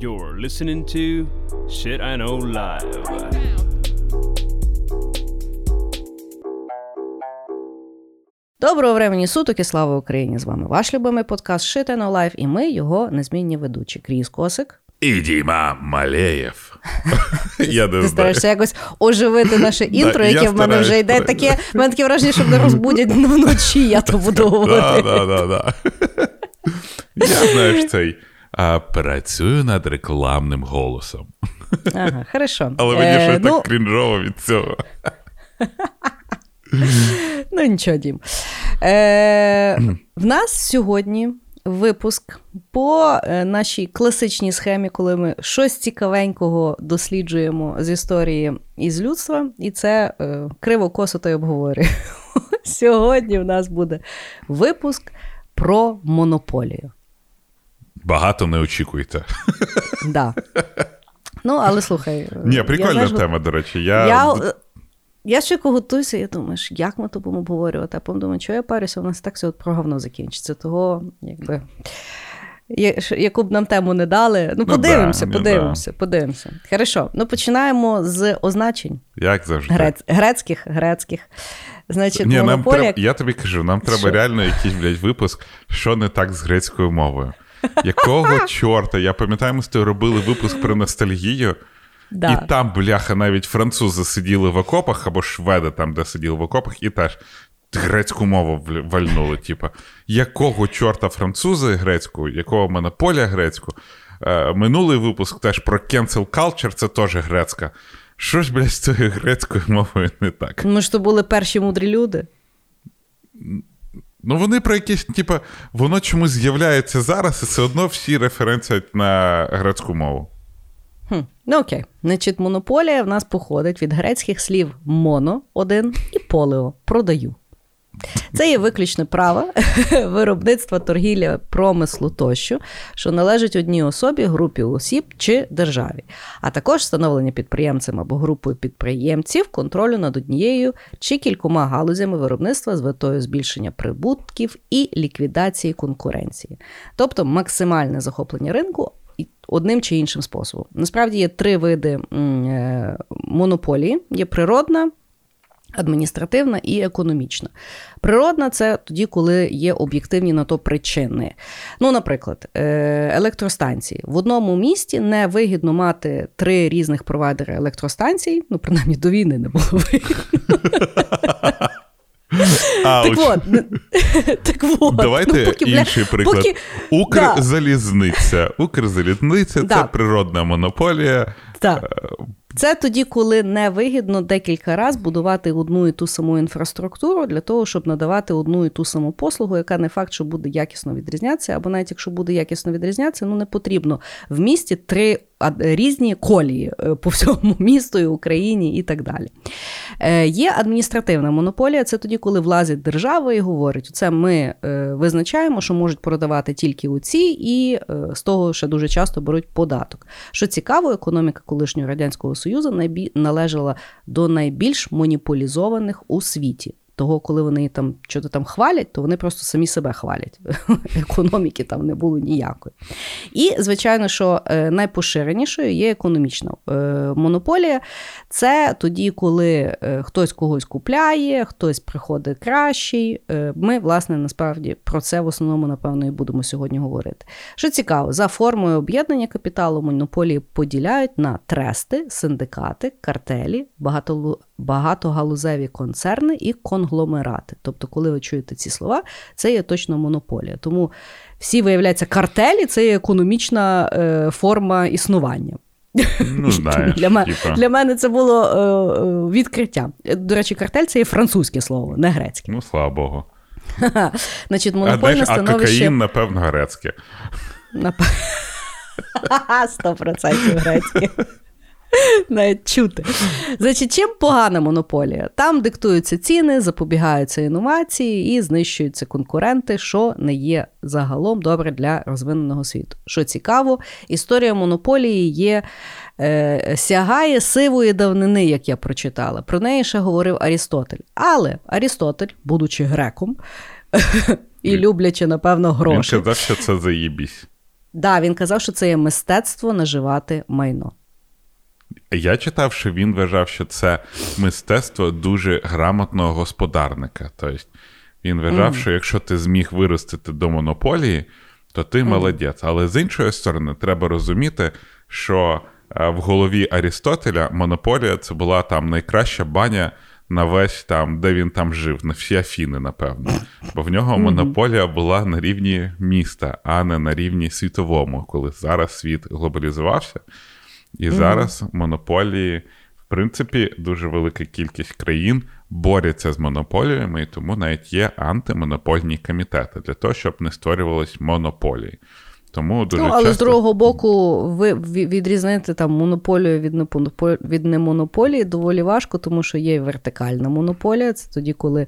You're listening to Shit I Know Live. Доброго времені суток і слава Україні! З вами ваш любимий подкаст Shit I Know Live і ми його незмінні ведучі. Кріс Косик. І Діма Малеєв. Я не Ти стараєшся якось оживити наше інтро, яке в мене вже йде. Таке, в мене таке враження, що мене розбудять вночі, я то буду говорити. да, да, да. Я знаєш цей. А, працюю над рекламним голосом. Ага, хорошо. Але мені Е, щось ну, так крінжово від цього. Ну, нічого, Дім. Е, в нас сьогодні випуск по е, нашій класичній схемі, коли ми щось цікавенького досліджуємо з історії і з людства, і це е, криво косо та й обговорюємо. Сьогодні в нас буде випуск про монополію. Багато не очікуйте. Да. Ну, але слухай. Ні, прикольна знаєш, тема, до речі. Я... Я, я ще готуюся, я думаю, як ми то будемо обговорювати, а потім думаю, що я парюся, у нас так все от про говно закінчиться. Того, якби. Яку б нам тему не дали, ну да, подивимося, ну подивимося, подивимося. Хорошо, ну починаємо з означень Як завжди. грец, грецьких, грецьких. Значить, Ні, нам треба, я тобі кажу, нам треба Що? реально якийсь, блядь, випуск, що не так з грецькою мовою. Якого чорта? Я пам'ятаю, ми з тобою робили випуск про ностальгію, Да. і там, бляха, навіть французи сиділи в окопах, або шведи там, де сиділи в окопах, і теж грецьку мову вальнули. Типа, якого чорта французи грецьку, якого монополія грецьку? Е, минулий випуск теж про cancel culture, це теж грецька. Що ж, блядь, з цією грецькою мовою не так? Ми ж то були перші мудрі люди. Ну, вони про якісь, типа, воно чомусь з'являється зараз, і все одно всі референціють на грецьку мову. Хм. Ну окей. Значить, монополія в нас походить від грецьких слів моно один і полео продаю. Це є виключне право виробництва торгівля, промислу тощо, що належить одній особі, групі осіб чи державі, а також встановлення підприємцем або групою підприємців контролю над однією чи кількома галузями виробництва з метою збільшення прибутків і ліквідації конкуренції, тобто максимальне захоплення ринку одним чи іншим способом. Насправді є три види е, монополії: є природна, адміністративна і економічна. Природна це тоді, коли є об'єктивні на то причини. Ну, наприклад, е, електростанції. В одному місті не вигідно мати три різних провайдери електростанцій, ну, принаймні до війни не було вигідно. Так от, так от. Давайте ну, поки, інший приклад. поки- Укрзалізниця. Укрзалізниця Да. це природна монополія. Так. Це тоді, коли невигідно декілька разів будувати одну і ту саму інфраструктуру для того, щоб надавати одну і ту саму послугу, яка не факт, що буде якісно відрізнятися, або навіть якщо буде якісно відрізнятися, ну не потрібно. В місті три різні колії е, по всьому місту, і Україні і так далі. Е, Є адміністративна монополія, це тоді, коли влазить держава і говорить: це ми е, визначаємо, що можуть продавати тільки оці, і е, з того ще дуже часто беруть податок. Що цікаво, економіка колишнього радянського союзу належала до найбільш монополізованих у світі. Того, коли вони там що-то там хвалять, то вони просто самі себе хвалять. Економіки там не було ніякої. І, звичайно, що е, найпоширенішою є економічна е, монополія. Це тоді, коли е, хтось когось купляє, хтось приходить кращий. Ми, власне, насправді про це в основному, напевно, і будемо сьогодні говорити. Що цікаво, за формою об'єднання капіталу монополії поділяють на трести, синдикати, картелі, багатолу- багатогалузеві концерни і конгломерати. Тобто, коли ви чуєте ці слова, це є точно монополія. Тому всі, виявляється, картелі це є економічна е, форма існування. Ну, знаєш, для, мене, типа. для мене це було е, е, відкриття. До речі, картель це є французьке слово, не грецьке. Ну, слава Богу. Значить, А, монопольне а становище. кокаїн, напевно, грецьке. Сто процентів грецьке. Навіть чути. Значить, чим погана монополія? Там диктуються ціни, запобігаються інновації і знищуються конкуренти, що не є загалом добре для розвиненого світу. Що цікаво, історія монополії є, е, сягає сивої давнини, як я прочитала. Про неї ще говорив Арістотель. Але Арістотель, будучи греком і люблячи, напевно, Він гроші. казав, що це заєбісь. Да, він казав, що це є мистецтво наживати майно. Я читав, що він вважав, що це мистецтво дуже грамотного господарника. Тобто він вважав, що якщо ти зміг виростити до монополії, то ти молодець. Але з іншої сторони, треба розуміти, що е, в голові Арістотеля монополія це була там найкраща баня на весь там, де він там жив, на всі Афіни, напевно. Бо в нього монополія була на рівні міста, а не на рівні світовому, коли зараз світ глобалізувався. І зараз монополії, в принципі, дуже велика кількість країн борються з монополіями, і тому навіть є антимонопольні комітети для того, щоб не створювалися монополії. Тому дуже ну, але часто... з другого боку, ви відрізнити там монополію від від немонополії доволі важко, тому що є вертикальна монополія. Це тоді, коли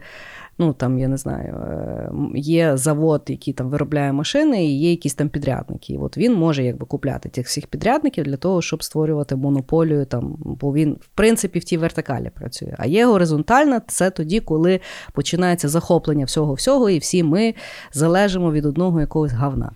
ну там я не знаю, е, є завод, який там виробляє машини, і є якісь там підрядники. І от він може якби купляти тих всіх підрядників для того, щоб створювати монополію. Там, бо він, в принципі, в тій вертикалі працює. А є горизонтальна це тоді, коли починається захоплення всього всього, і всі ми залежимо від одного якогось гавна.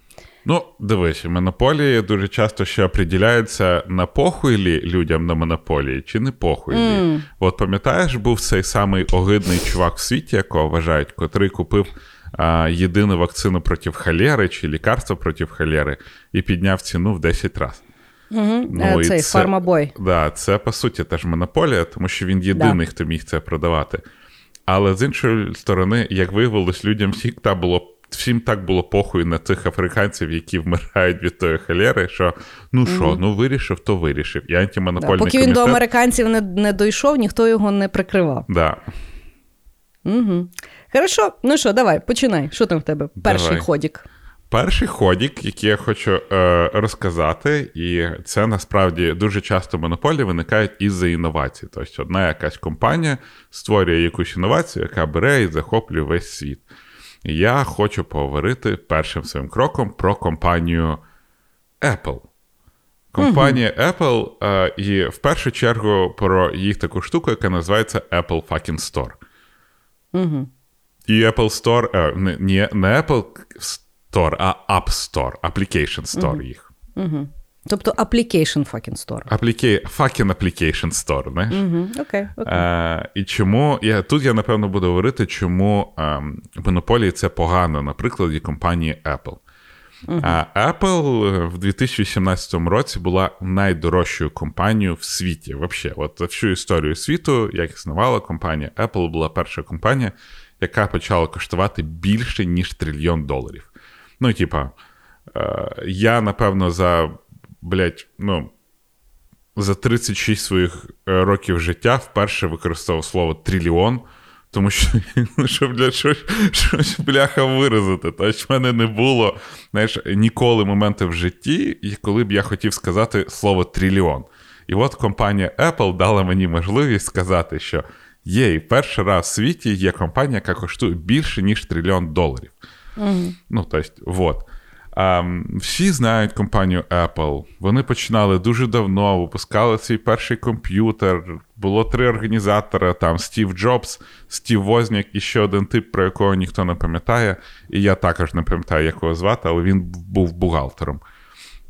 Ну, дивись, монополії дуже часто ще оприділяються на похуйлі людям на монополії чи не похуйлі. Mm. От пам'ятаєш, був цей самий огидний чувак в світі, якого вважають, котрий купив а, єдину вакцину проти холери чи лікарство проти холери і підняв ціну в 10 разів. Угу. Ну, Цей це, фармабой. Да, Це по суті теж монополія, тому що він єдиний, да. хто міг це продавати. Але з іншої сторони, як виявилось, людям всіх було всім так було похуй на цих африканців, які вмирають від тої холери, що ну що, mm-hmm. ну вирішив, то вирішив. І антимонопольний да, Поки комітет... він до американців не не дійшов, ніхто його не прикривав. Да. Угу. Хорошо, ну що, давай, починай. Що там в тебе? Перший давай. ходік. Перший ходік, який я хочу е, розказати, і це насправді дуже часто монополії виникають із-за інновацій. Тобто, одна якась компанія створює якусь інновацію, яка бере і захоплює весь світ я хочу поговорити першим своїм кроком про компанію Apple. Компанія Apple а, і в першу чергу про їх таку штуку, яка називається Apple Fucking Store. uh І Apple Store, а, не, не Apple Store, а App Store, Application Store uh їх. uh Тобто application fucking store. Applica... Fucking application store, знаєш? Угу, окей, окей. А, І чому я тут я напевно буду говорити, чому а, монополії це погано на прикладі компанії Apple. Uh-huh. А Apple в 2017 році була найдорожчою компанією в світі. Вообще, от всю історію світу, як існувала компанія, Apple була перша компанія, яка почала коштувати більше, ніж трильйон доларів. Ну, типа, я напевно за блядь, ну, за 36 своїх е, років життя вперше використовував слово трильйон, тому що ну, щоб для щось, щось бляха виразити. Тобто в мене не було знаєш, ніколи моменту в житті, коли б я хотів сказати слово трильйон. І от компанія Apple дала мені можливість сказати, що є, і перший раз в світі є компанія, яка коштує більше, ніж трильйон доларів. Mm-hmm. Ну, тобто, вот. Всі знають компанію Apple. Вони починали дуже давно, випускали свій перший комп'ютер. Було три організатора: там Стів Джобс, Стів Возняк і ще один тип, про якого ніхто не пам'ятає. І я також не пам'ятаю, як його звати, але він був бухгалтером.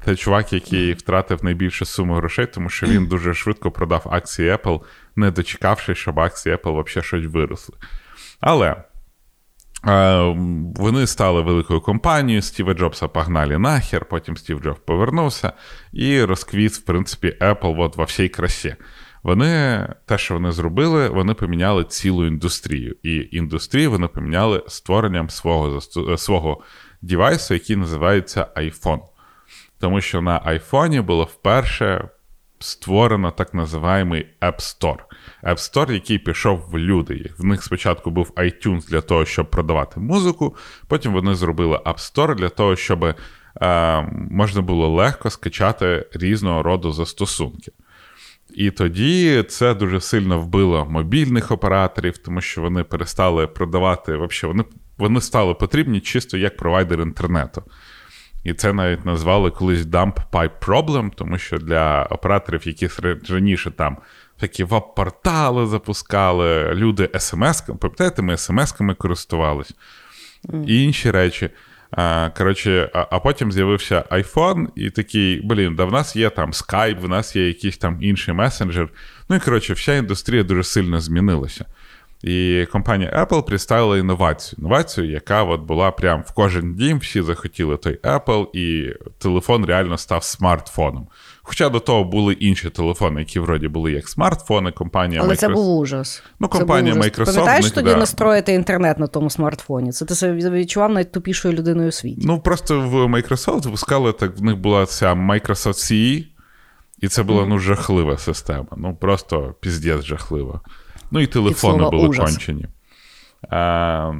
Це чувак, який втратив найбільшу суму грошей, тому що він дуже швидко продав акції Apple, не дочекавшись, щоб акції Apple взагалі щось виросли. Але. Вони стали великою компанією, Стіва Джобса погнали нахер, потім Стів Джобс повернувся і розквіт, в принципі, Apple от во всій красі. Вони, те, що вони зробили, вони поміняли цілу індустрію. І індустрію вони поміняли створенням свого свого девайсу, який називається iPhone. Тому що на iPhone було вперше створено так називаємий App Store. App Store, який пішов в люди. В них спочатку був iTunes для того, щоб продавати музику, потім вони зробили App Store для того, щоб е, можна було легко скачати різного роду застосунки. І тоді це дуже сильно вбило мобільних операторів, тому що вони перестали продавати, взагалі, вони вони стали потрібні чисто як провайдер інтернету. І це навіть назвали колись Dump Pipe Problem, тому що для операторів, які раніше там такі веб-портали запускали, люди смс пам'ятаєте, ми смс-ками користувались і інші речі. А, Коротше, а, а потім з'явився iPhone, і такий, блін, да в нас є там Skype, в нас є якийсь там інший месенджер. Ну і коротше, вся індустрія дуже сильно змінилася. І компанія Apple представила інновацію. Інновацію, яка от була прям в кожен дім, всі захотіли той Apple, і телефон реально став смартфоном. Хоча до того були інші телефони, які вроді були як смартфони, компанія Але Microsoft. це був ужас. Ну, Це компанія був ужас. Microsoft, Пам'ятаєш тоді да. настроїти інтернет на тому смартфоні? Це ти себе відчував найтупішою людиною у світі. Ну, просто в Microsoft випускали так, в них була ця Microsoft CE, і це була ну, жахлива система. Ну, просто піздець жахлива. Ну, і телефони слова були ужас. кончені. А,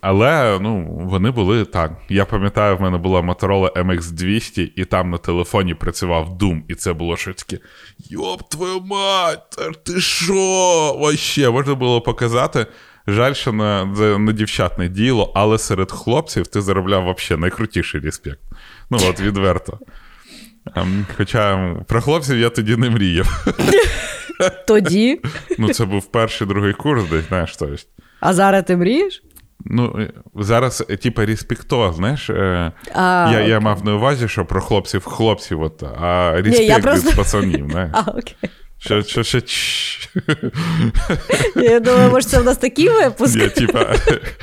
але ну, вони були так. Я пам'ятаю, в мене була Motorola MX200, і там на телефоні працював Doom, і це було щось таке: Йоп, твою мать, ти що? Вообще, можна було показати. Жаль, що на, на дівчат не діло, але серед хлопців ти заробляв вообще найкрутіший респект. Ну, от відверто. Ем, Хоча про хлопців я тоді не мріяв. Тоді. Ну, це був перший другий курс, десь, знаєш, то. А зараз ти мрієш? Ну, е, зараз, е, типа, респекто, знаєш. е, А, я, я мав на увазі, що про хлопців хлопців, от, а респект я просто- від пацанів, знаєш. А, окей. Що, що, що. Я думаю, може, це в нас такий випуск. Я, типа,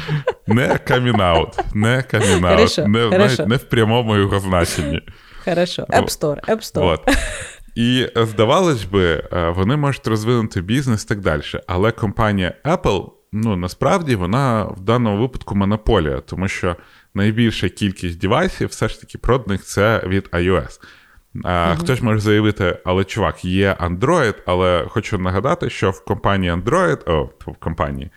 не камінаут, не камінаут, Хорошо, не, не в прямому його значенні. Хорошо. App Store, App Store. От. І здавалось би, вони можуть розвинути бізнес і так далі. Але компанія Apple, ну насправді вона в даному випадку монополія, тому що найбільша кількість девайсів все ж таки проданих це від iOS. А, Хтось може заявити, але чувак, є Android, але хочу нагадати, що в компанії Android, о, в компанії,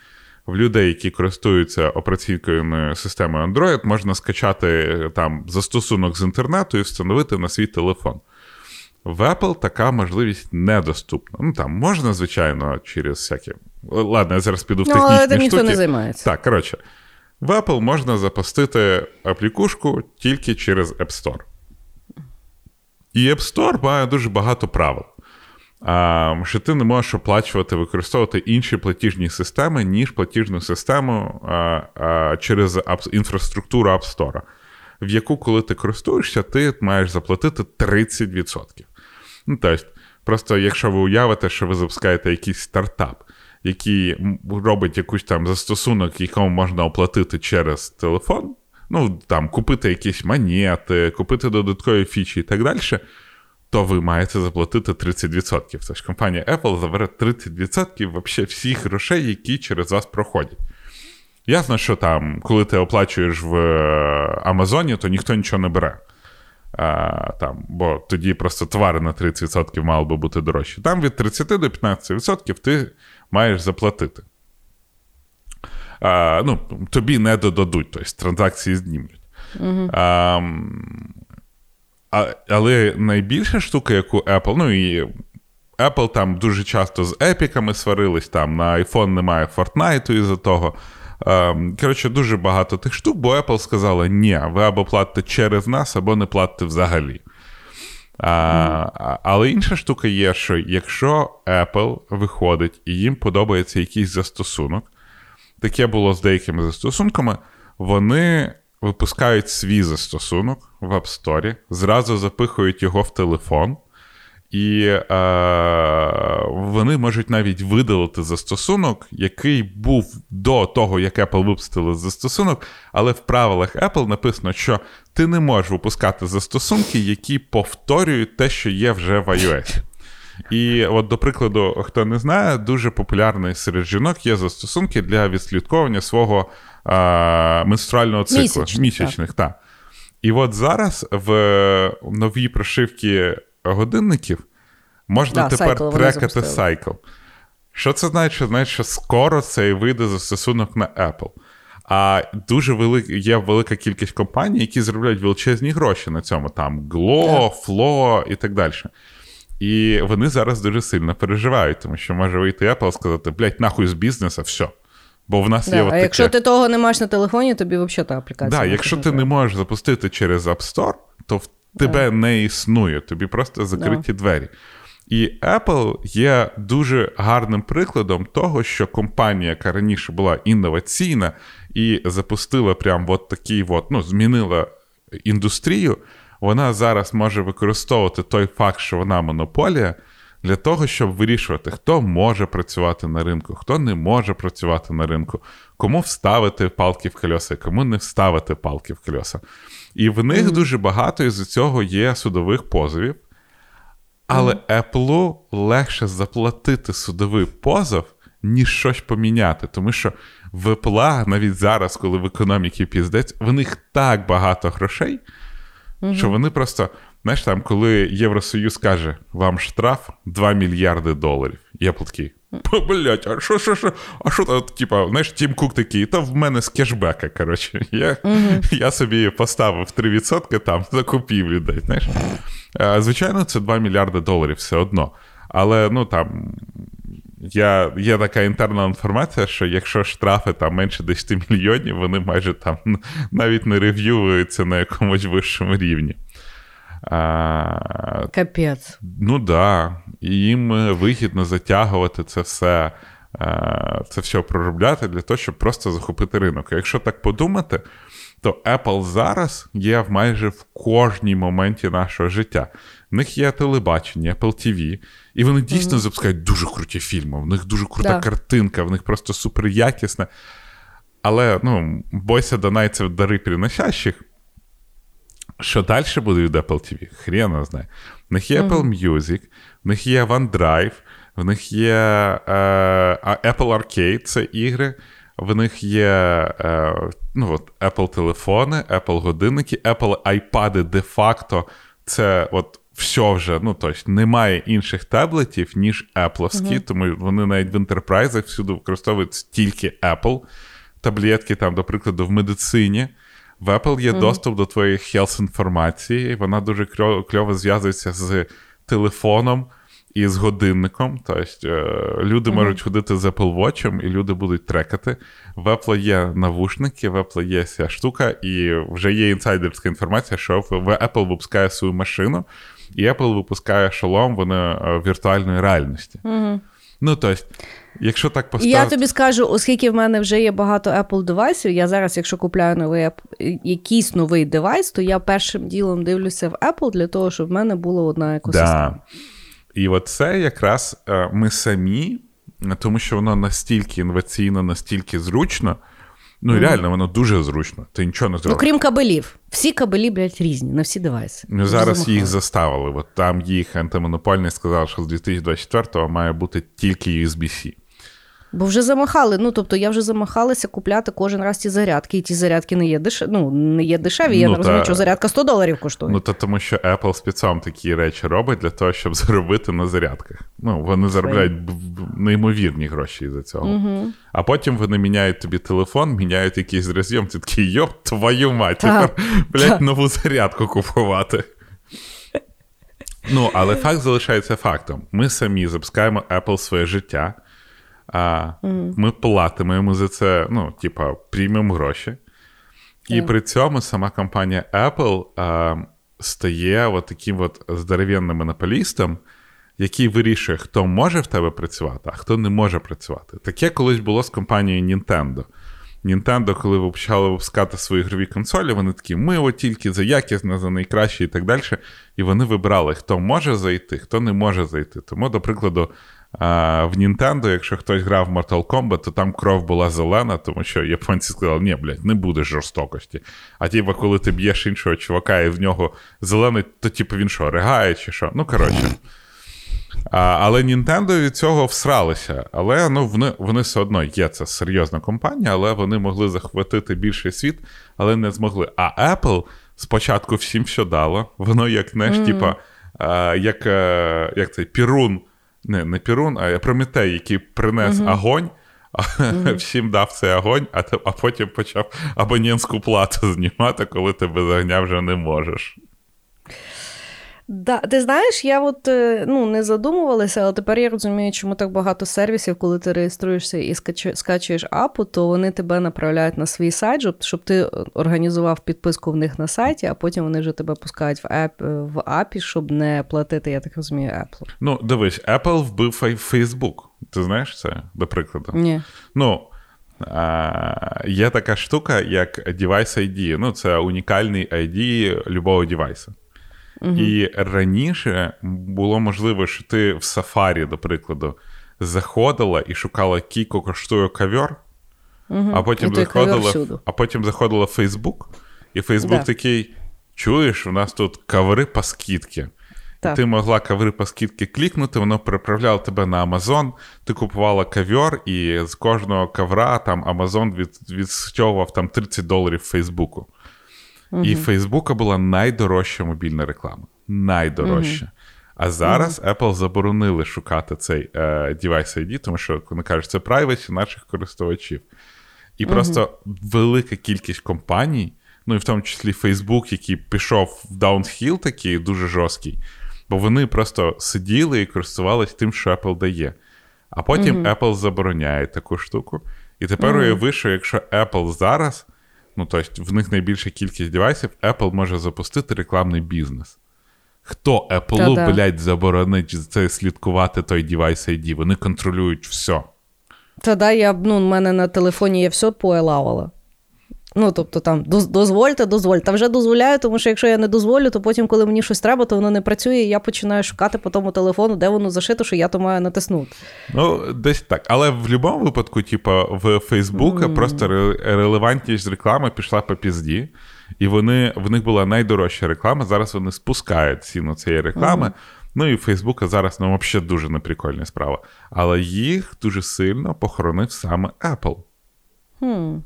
в людей, які користуються операційною системою Android, можна скачати е, там застосунок з інтернету і встановити на свій телефон. В Apple така можливість недоступна. Ну там можна, звичайно, через всякі. Ладно, я зараз піду в Ну, технічні але тим ніхто штуки. не займається. Так, коротше, в Apple можна запустити аплікушку тільки через App Store. І App Store має дуже багато правил. А, що ти не можеш оплачувати, використовувати інші платіжні системи, ніж платіжну систему а, а, через інфраструктуру App Store, в яку, коли ти користуєшся, ти маєш заплатити 30%. Ну, тобто, просто якщо ви уявите, що ви запускаєте якийсь стартап, який робить якийсь там застосунок, якому можна оплатити через телефон, ну там купити якісь монети, купити додаткові фічі і так далі, то ви маєте заплатити 30%. Тож компанія Apple забере 30% вообще всіх грошей, які через вас проходять. Ясно, що там, коли ти оплачуєш в е, Амазоні, то ніхто нічого не бере. А, там, бо тоді просто товари на 30% мали би бути дорожчі. Там від 30 до 15% ти маєш заплатити. А, ну, тобі не додадуть, тобто транзакції знімуть. А, а, але найбільша штука, яку Apple, ну і Apple там дуже часто з епіками сварились, там на iPhone немає Fortnite із-за того. Коротше, дуже багато тих штук, бо Apple сказала: ні, ви або платите через нас, або не платите взагалі. А, Але інша штука є, що якщо Apple виходить і їм подобається якийсь застосунок, таке було з деякими застосунками, вони випускають свій застосунок в App Store, зразу запихують його в телефон, і е, вони можуть навіть видалити застосунок, який був до того, як Apple випустили застосунок, але в правилах Apple написано, що ти не можеш випускати застосунки, які повторюють те, що є вже в iOS. І от, до прикладу, хто не знає, дуже популярний серед жінок є застосунки для відслідковування свого е, менструального циклу. Місячних, Місячних, так. І от зараз в новій прошивці годинників можна Да, тепер Cycle трекати сайкл. Що це значить? Значить, що скоро цей вийде застосунок на Apple. А дуже велик, є велика кількість компаній, які заробляють величезні гроші на цьому. Там Glo, Flo і так далі. І вони зараз дуже сильно переживають, тому що може вийти Apple і сказати, блядь, нахуй з бізнесу, все. Бо в нас є Да, от а таке. якщо ти того не маєш на телефоні, тобі взагалі та аплікація. Да, якщо ти не можеш запустити через App Store, то в тебе не існує, тобі просто закриті двері. І Apple є дуже гарним прикладом того, що компанія, яка раніше була інноваційна і запустила прям от такий, от, ну, змінила індустрію, вона зараз може використовувати той факт, що вона монополія, для того, щоб вирішувати, хто може працювати на ринку, хто не може працювати на ринку, кому вставити палки в кольоса, кому не вставити палки в кольоса. І в них mm-hmm. дуже багато із цього є судових позовів. Але mm-hmm. Apple легше заплатити судовий позов, ніж щось поміняти. Тому що в Apple, навіть зараз, коли в економіці піздець, в них так багато грошей, mm-hmm. що вони просто Знаєш, там, коли Євросоюз каже, вам штраф 2 мільярди доларів. Я такий, блять, а що, що, що? А що там, типа, знаєш, Тім Кук такий, то в мене з кешбека, коротше. Я uh я собі поставив 3% там за купівлю, десь, знаєш. Звичайно, це 2 мільярди доларів все одно. Але ну там. Я, Є така інтерна інформація, що якщо штрафи там менше 10 мільйонів, вони майже там навіть не рев'юються на якомусь вищому рівні. Капець. Ну так. Да. І їм е, вигідно затягувати це все, це все проробляти для того, щоб просто захопити ринок. Якщо так подумати, то Apple зараз є в майже в кожній моменті нашого життя. В них є телебачення, Apple TV, і вони дійсно mm-hmm. запускають дуже круті фільми. В них дуже крута да. картинка, в них просто супер якісна. Але ну, бойся донайців дари приносящих. Що далі буде від Apple TV? Хрена знає. В них є Apple Music, в них є OneDrive, в них є е, Apple Arcade це ігри, в них є е, ну, от, Apple телефони, Apple годинники, Apple iPad де-факто це от все вже, ну тобто немає інших таблетів, ніж Apple, тому вони навіть в інтерпрайзах всюди використовують тільки Apple таблетки, там, до прикладу, в медицині. В Apple є mm-hmm. доступ до твоєї health інформації, вона дуже кльово зв'язується з телефоном і з годинником. Тобто люди mm-hmm. можуть ходити з Apple Watch, і люди будуть трекати. В Apple є навушники, в Apple є ця штука, і вже є інсайдерська інформація, що в Apple випускає свою машину, і Apple випускає шолом вони е, віртуальної реальності. Mm-hmm. Ну, тобто, Якщо так поставити... Я тобі скажу, оскільки в мене вже є багато Apple девайсів, я зараз, якщо купляю новий якийсь новий девайс, то я першим ділом дивлюся в Apple для того, щоб в мене була одна екосистема. Да. І оце якраз е, ми самі, тому що воно настільки інноваційно, настільки зручно. Ну, mm. реально, воно дуже зручно. Ти нічого не зробиш. Ну, крім кабелів. Всі кабелі, блядь, різні, на всі девайси. Ну, Зараз їх заставили. От там їх антимонопольний сказав, що з 2024-го має бути тільки USB-C. Бо вже замахали. Ну тобто я вже замахалася купляти кожен раз ті зарядки, і ті зарядки не є деш... ну, не є дешеві. Я ну, не розумію, що зарядка 100 доларів коштує. Ну то тому, що Apple спецом такі речі робить для того, щоб заробити на зарядках. Ну вони заробляють неймовірні гроші за цього. Угу. А потім вони міняють тобі телефон, міняють якийсь роз'єм, ти такий йоп, твою мать, тепер блядь, нову зарядку купувати. Ну, але факт залишається фактом. Ми самі запускаємо Apple своє життя а mm. ми платимо за це, ну, типа, приймемо гроші. І yeah. при цьому сама компанія Apple а, стає от таким от здоровенним монополістом, який вирішує, хто може в тебе працювати, а хто не може працювати. Таке колись було з компанією Nintendo. Nintendo, коли ви почали випускати свої ігрові консолі, вони такі, ми от тільки за якісне, за найкраще і так далі. І вони вибирали, хто може зайти, хто не може зайти. Тому, до прикладу, а В Nintendo, якщо хтось грав в Mortal Kombat, то там кров була зелена, тому що японці сказали, ні, блядь, не буде жорстокості. А типу, коли ти б'єш іншого чувака, і в нього зелений, то типу він що, ригає чи що? Ну, коротше. А, Але Nintendo від цього всралися. Але ну, вони вони все одно є це серйозна компанія, але вони могли захватити більший світ, але не змогли. А Apple спочатку всім що дало. Воно як знаєш, mm. типа, як, е, як цей Пірун не не Пірун, а Прометей, який принес угу. огонь, угу. всім дав цей огонь, а а потім почав абонентську плату знімати, коли ти без огня вже не можеш. Да, Ти знаєш, я от е, ну, не задумувалася, але тепер я розумію, чому так багато сервісів, коли ти реєструєшся і скачуєш апу, то вони тебе направляють на свій сайт, щоб ти організував підписку в них на сайті, а потім вони вже тебе пускають в ап, в апі, щоб не платити, я так розумію, Apple. Ну, дивись, Apple вбив Facebook. Ти знаєш це, до прикладу? Ні. Ну, а, Є така штука, як Device ID. Ну, це унікальний ID любого девайса. Угу. І раніше було можливо, що ти в Safari, до прикладу, заходила і шукала, кілько коштує ковер, угу. а потім заходила а потім заходила в Facebook, і Facebook да. такий: чуєш, у нас тут коври по скидці. Так. Ти могла коври по скидці клікнути, воно переправляло тебе на Amazon, ти купувала ковер, і з кожного ковра там Amazon від, відстьовував там 30 доларів Фейсбуку. Угу. І Фейсбука була найдорожча мобільна реклама. Найдорожча. Угу. А зараз угу. Apple заборонили шукати цей е, Device ID, тому що вони кажуть, це privacy наших користувачів. І просто велика кількість компаній, ну і в тому числі Facebook, який пішов в даунхіл такий дуже жорсткий, бо вони просто сиділи і користувалися тим, що Apple дає. А потім Apple забороняє таку штуку. І тепер уяви, що якщо Apple зараз. Ну, тобто, в них найбільша кількість девайсів, Apple може запустити рекламний бізнес. Хто Apple, блядь, заборонить це слідкувати той девайс ID? Вони контролюють все. Та да, я ну, в мене на телефоні я все поелавила. Ну, тобто, там дозвольте, дозвольте. вже дозволяю, тому що якщо я не дозволю, то потім, коли мені щось треба, то воно не працює, і я починаю шукати по тому телефону, де воно зашито, що я то маю натиснути. Ну, десь так. Але в будь-якому випадку, типу, в Фейсбука mm. просто релевантність реклами пішла по пізді, і вони, в них була найдорожча реклама. Зараз вони спускають ціну цієї реклами. Mm. Ну і Фейсбука зараз ну, взагалі дуже неприкольна справа. Але їх дуже сильно похоронив саме Apple. Hmm.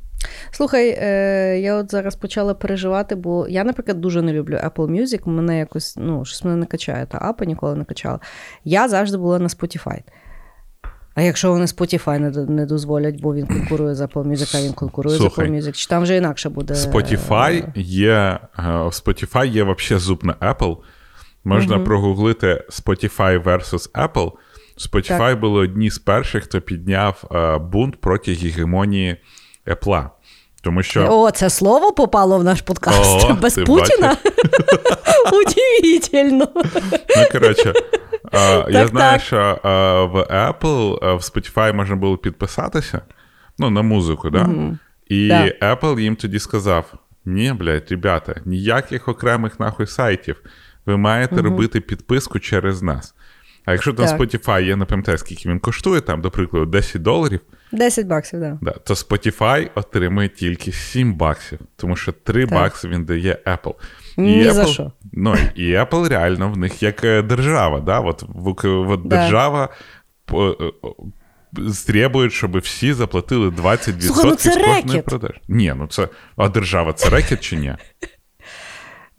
Слухай, е, я от зараз почала переживати, бо я, наприклад, дуже не люблю Apple Music. Мене якось, ну, щось мене не качає, та апа ніколи не качала. Я завжди була на Spotify. А якщо вони Spotify не не дозволять, бо він конкурує з Apple Music, а він конкурує Слухай, з Apple Music, чи там вже інакше буде. Spotify є е, Spotify є взагалі зуб на Apple. Можна угу. прогуглити Spotify versus Apple. Spotify так. були одні з перших, хто підняв е, бунт проти гегемонії Apple. Тому що... О, це слово попало в наш подкаст О, без Путіна. Удивительно. Ну, коротше, я знаю, що в Apple, в Spotify можна було підписатися ну, на музику, да? І. Apple їм тоді сказав: ні, блядь, ребята, ніяких окремих нахуй сайтів. Ви маєте робити підписку через нас. А якщо там Spotify, я не пам'ятаю, скільки він коштує, там, до прикладу, 10 доларів. 10 баксів, да. да. То Spotify отримує тільки 7 баксів, тому що 3 так. бакси він дає Apple. Ні і Apple, за що. Ну, і Apple реально в них як е, держава. Да? От, от да. держава стребує, щоб всі заплатили 20% Слухай, ну це з кожної рекет. продаж. Ні, ну це. А держава це рекет чи ні?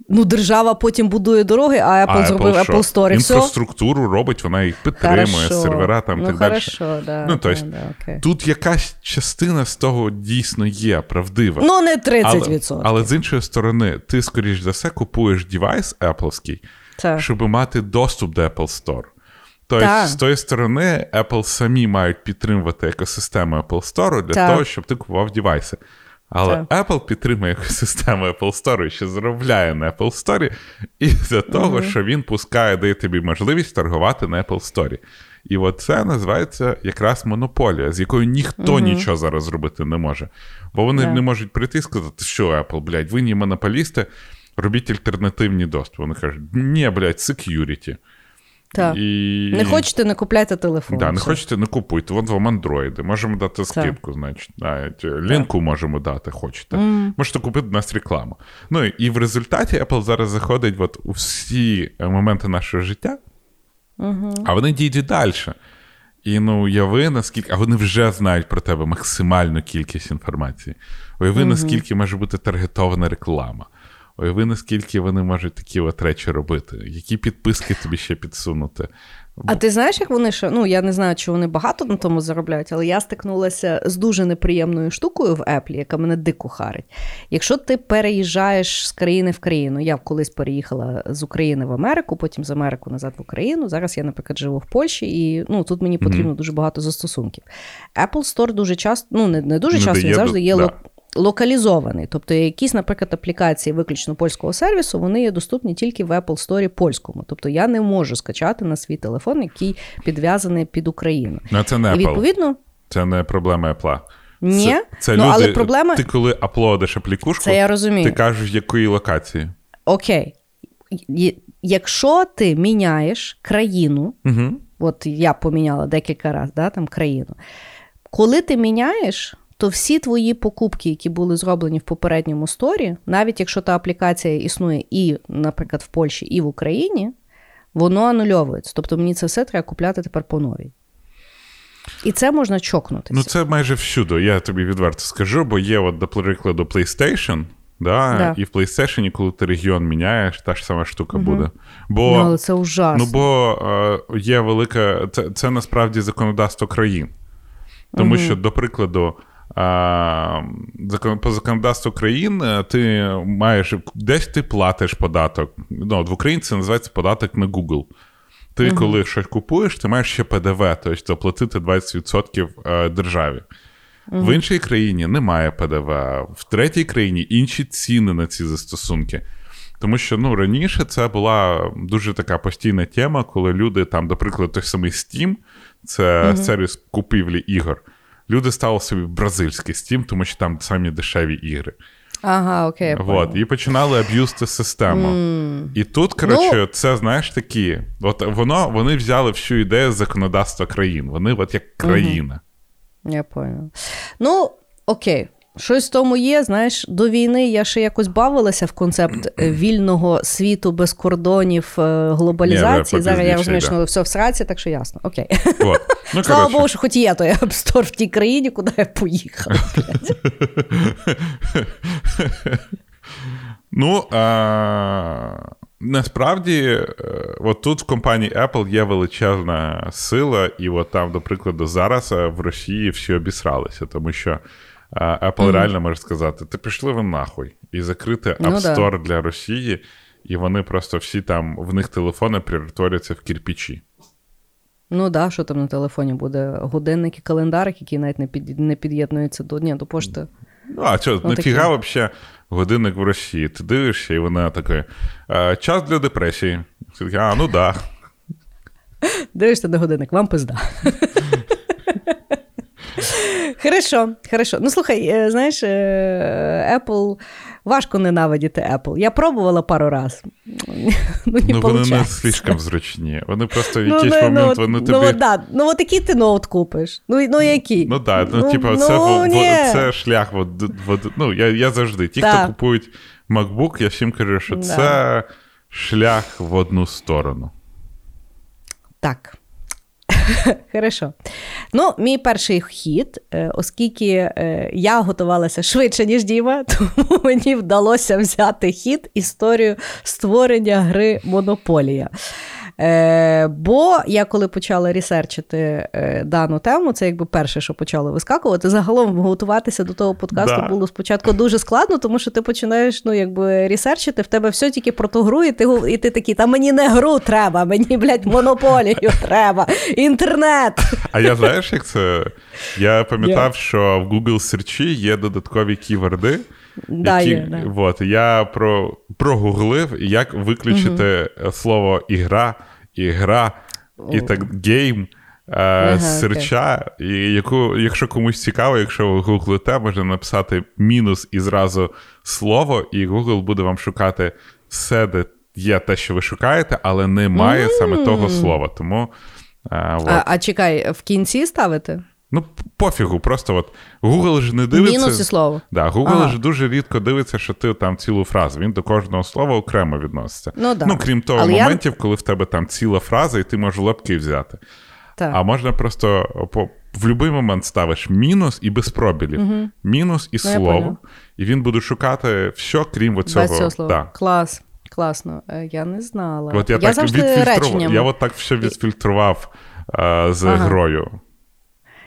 Ну, держава потім будує дороги, а Apple а зробив Apple, Apple Store. Інфраструктуру робить, вона їх підтримує, хорошо. сервера там ну, так хорошо, далі. Да, ну, тобто, да, да, тут якась частина з того дійсно є, правдива. Ну, не 30%. Але, але з іншої сторони, ти, скоріш за все, купуєш девайс Apple, щоб мати доступ до Apple Store. Тобто, так. з тої сторони, Apple самі мають підтримувати екосистему Apple Store для так. того, щоб ти купував девайси. Але так. Apple підтримує екосистему Apple Store і ще заробляє на Apple Store із-за того, mm-hmm. що він пускає, дає тобі можливість торгувати на Apple Store. І от це називається якраз монополія, з якою ніхто mm-hmm. нічого зараз зробити не може. Бо вони yeah. не можуть прийти і сказати, що Apple, блядь, ви не монополісти, робіть альтернативні доступи. Вони кажуть, ні, блядь, security. Так. І... Не хочете, не купляйте телефон. Да, Не хочете, не купуйте. Вон вам андроїди. Можемо дати скидку, так. значить. Навіть лінку можемо дати, хочете. Mm. Можете купити в нас рекламу. Ну і в результаті Apple зараз заходить от у всі моменти нашого життя, mm-hmm. а вони дійдуть далі. І ну, уяви, наскільки, а вони вже знають про тебе максимальну кількість інформації. Уяви, mm-hmm. наскільки може бути таргетована реклама. Уяви, наскільки вони можуть такі от речі робити, які підписки тобі ще підсунути. А ти знаєш, як вони ще? Ну я не знаю, чи вони багато на тому заробляють, але я стикнулася з дуже неприємною штукою в Apple, яка мене дико харить. Якщо ти переїжджаєш з країни в країну, я колись переїхала з України в Америку, потім з Америку назад в Україну. Зараз я, наприклад, живу в Польщі, і ну тут мені потрібно mm-hmm. дуже багато застосунків. Apple Store дуже часто, ну не, не дуже часто, він завжди є. Да локалізований. Тобто якісь, наприклад, аплікації виключно польського сервісу, вони є доступні тільки в Apple Store польському. Тобто я не можу скачати на свій телефон, який підв'язаний під Україну. Ну, це не Apple. І відповідно. Це не проблема Apple. Ні, це, це ну, люди, але проблема... Ти коли аплодиш аплікушку, це я розумію. ти кажеш, якої локації. Окей. Якщо ти міняєш країну, угу. от я поміняла декілька разів да, там країну, коли ти міняєш, то всі твої покупки, які були зроблені в попередньому сторі, навіть якщо та аплікація існує і, наприклад, в Польщі, і в Україні, воно анульовується. Тобто мені це все треба купляти тепер по новій. І це можна чокнутися. Ну, це майже всюди. Я тобі відверто скажу, бо є, от, до прикладу, PlayStation. Да? да? І в PlayStation, коли ти регіон міняєш, та ж сама штука угу. буде. Бо, ну, але це ужасно. Ну, бо е, є велика. Це, це насправді законодавство країн. Тому угу. що, до прикладу, по законодавству країн е, ти маєш десь ти платиш податок. Ну, В Україні це називається податок на Google. Ти, uh коли щось купуєш, ти маєш ще ПДВ, тобто заплатити 20% е, державі. uh В іншій країні немає ПДВ, в третій країні інші ціни на ці застосунки. Тому що ну, раніше це була дуже така постійна тема, коли люди, там, до прикладу, той самий Steam, це uh сервіс купівлі ігор люди стали собі бразильський Steam, тому що там самі дешеві ігри. Ага, окей. Вот, І починали аб'юсти систему. Mm. І тут, коротше, ну... це, знаєш, такі. От воно, вони взяли всю ідею законодавства країн. Вони от як країна. Mm-hmm. Я понял. Ну, окей. Щось в тому є, знаєш, до війни я ще якось бавилася в концепт е, вільного світу без кордонів е, глобалізації. Ні, Зараз я розумію, да. що все в сраці, так що ясно. Окей. Вот. Ну, Слава Богу, що хоч є той Store в тій країні, куди я поїхав. Ну, а... насправді, е, от тут в компанії Apple є величезна сила, і от там, до прикладу, зараз в Росії всі обісралися, тому що. Apple mm-hmm. реально може сказати: ти пішли ви нахуй і закрити App Store ну, да. для Росії, і вони просто всі там, в них телефони перетворяться в кирпичі. Ну да, що там на телефоні буде? Годинник і календарик, який навіть не під, не під'єднується до ні, до пошти. Ну, а що, нафіга взагалі годинник в Росії? Ти дивишся, і вона така: час для депресії. А, ну да. Дивишся на годинник, вам пизда. Хорошо, хорошо. Ну слухай, е, знаєш, е, Apple важко ненавидіти Apple. Я пробувала пару раз. Ну, не ну вони не слишком зручні. Вони просто в ну, якийсь ну, момент вони ну, тобі. Ну, да. ну от який ти ноут купиш? Ну, ну який? Ну так, ну, ну типу, ну, це, в, це шлях. В, в, ну, я я завжди. Ті, так. хто купують MacBook, я всім кажу, що да. це шлях в одну сторону. Так. Хорошо. Ну, мій перший хід, е, оскільки е, я готувалася швидше, ніж Діма, тому мені вдалося взяти хід історію створення гри Монополія. Е, Бо я коли почала ресерчити е, дану тему, це якби перше, що почало вискакувати. Загалом готуватися до того подкасту да. було спочатку дуже складно, тому що ти починаєш ну, якби ресерчити, в тебе все тільки про ту гру, і ти і ти такий, та мені не гру треба, мені, блядь, монополію треба, інтернет. А я знаєш, як це? Я пам'ятав, yeah. що в Google серчі є додаткові ківерди. Да, які, є, да. От, Я про, прогуглив, як виключити угу. слово ігра, ігра і так гейм. Ага, серча, і яку, якщо комусь цікаво, якщо ви гуглите, можна написати мінус і зразу слово, і Google буде вам шукати все, де є те, що ви шукаєте, але немає mm. саме того слова. Тому, а, а, а чекай, в кінці ставити? Ну, пофігу, просто от Google ж не дивиться. Мінус і слово. Да, Google ага. ж дуже рідко дивиться, що ти там цілу фразу. Він до кожного слова окремо відноситься. Ну, да. ну крім того, Але моментів, я... коли в тебе там ціла фраза, і ти можеш лапки взяти. Так. А можна просто по, в будь-який момент ставиш мінус і без пробілів. Угу. Мінус і Ну, слово. І він буде шукати все, крім оцього. Без цього слова. Да. Клас. Класно. Е, Я не знала. От я, так завжди відфільтрував. реченнями. Я от так все відфільтрував е, з Ага. грою.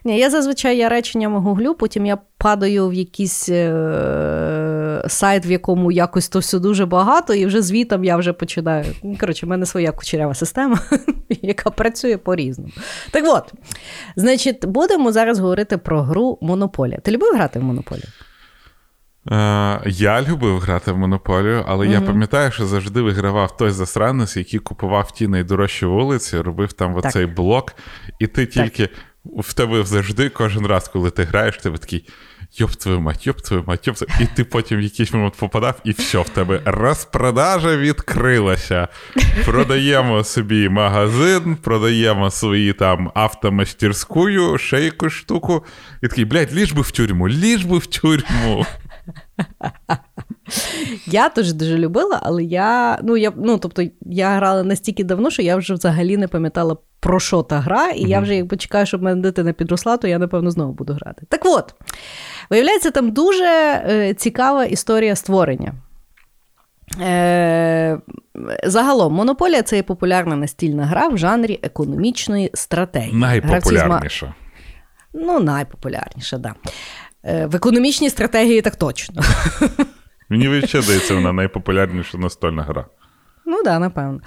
Ні, я зазвичай я реченнями гуглю, потім я падаю в якийсь е- сайт, в якому якось то все дуже багато, і вже звітом я вже починаю. Ну, Коротше, в мене своя кучерява система, яка працює по-різному. Так от, значить, будемо зараз говорити про гру Монополія. Ти любив грати в Монополію? Е, я любив грати в монополію, але я пам'ятаю, що завжди вигравав той засранець, який купував ті найдорожчі вулиці, робив там Так. оцей блок, і ти тільки в тебе завжди, кожен раз, коли ти граєш, тебе такий. Йоп твою мать, йоп твою мать, йоп твою... І ти потім в якийсь момент попадав, і все, в тебе розпродажа відкрилася. Продаємо собі магазин, продаємо свої там автомастерську, ще якусь штуку. І такий, блядь, ліж би в тюрму, ліж би в тюрму. Я теж дуже любила, але я, ну, я, ну, тобто, я грала настільки давно, що я вже взагалі не пам'ятала, про що та гра, і я вже якби чекаю, щоб мене дитина підросла, то я, напевно, знову буду грати. Так от, виявляється, там дуже е, цікава історія створення. Е, загалом, Монополія це є популярна настільна гра в жанрі економічної стратегії. Найпопулярніша. Ну, найпопулярніша, так. Да. Е, в економічній стратегії так точно. Мені ще здається, вона найпопулярніша настольна гра. Ну да, напевно.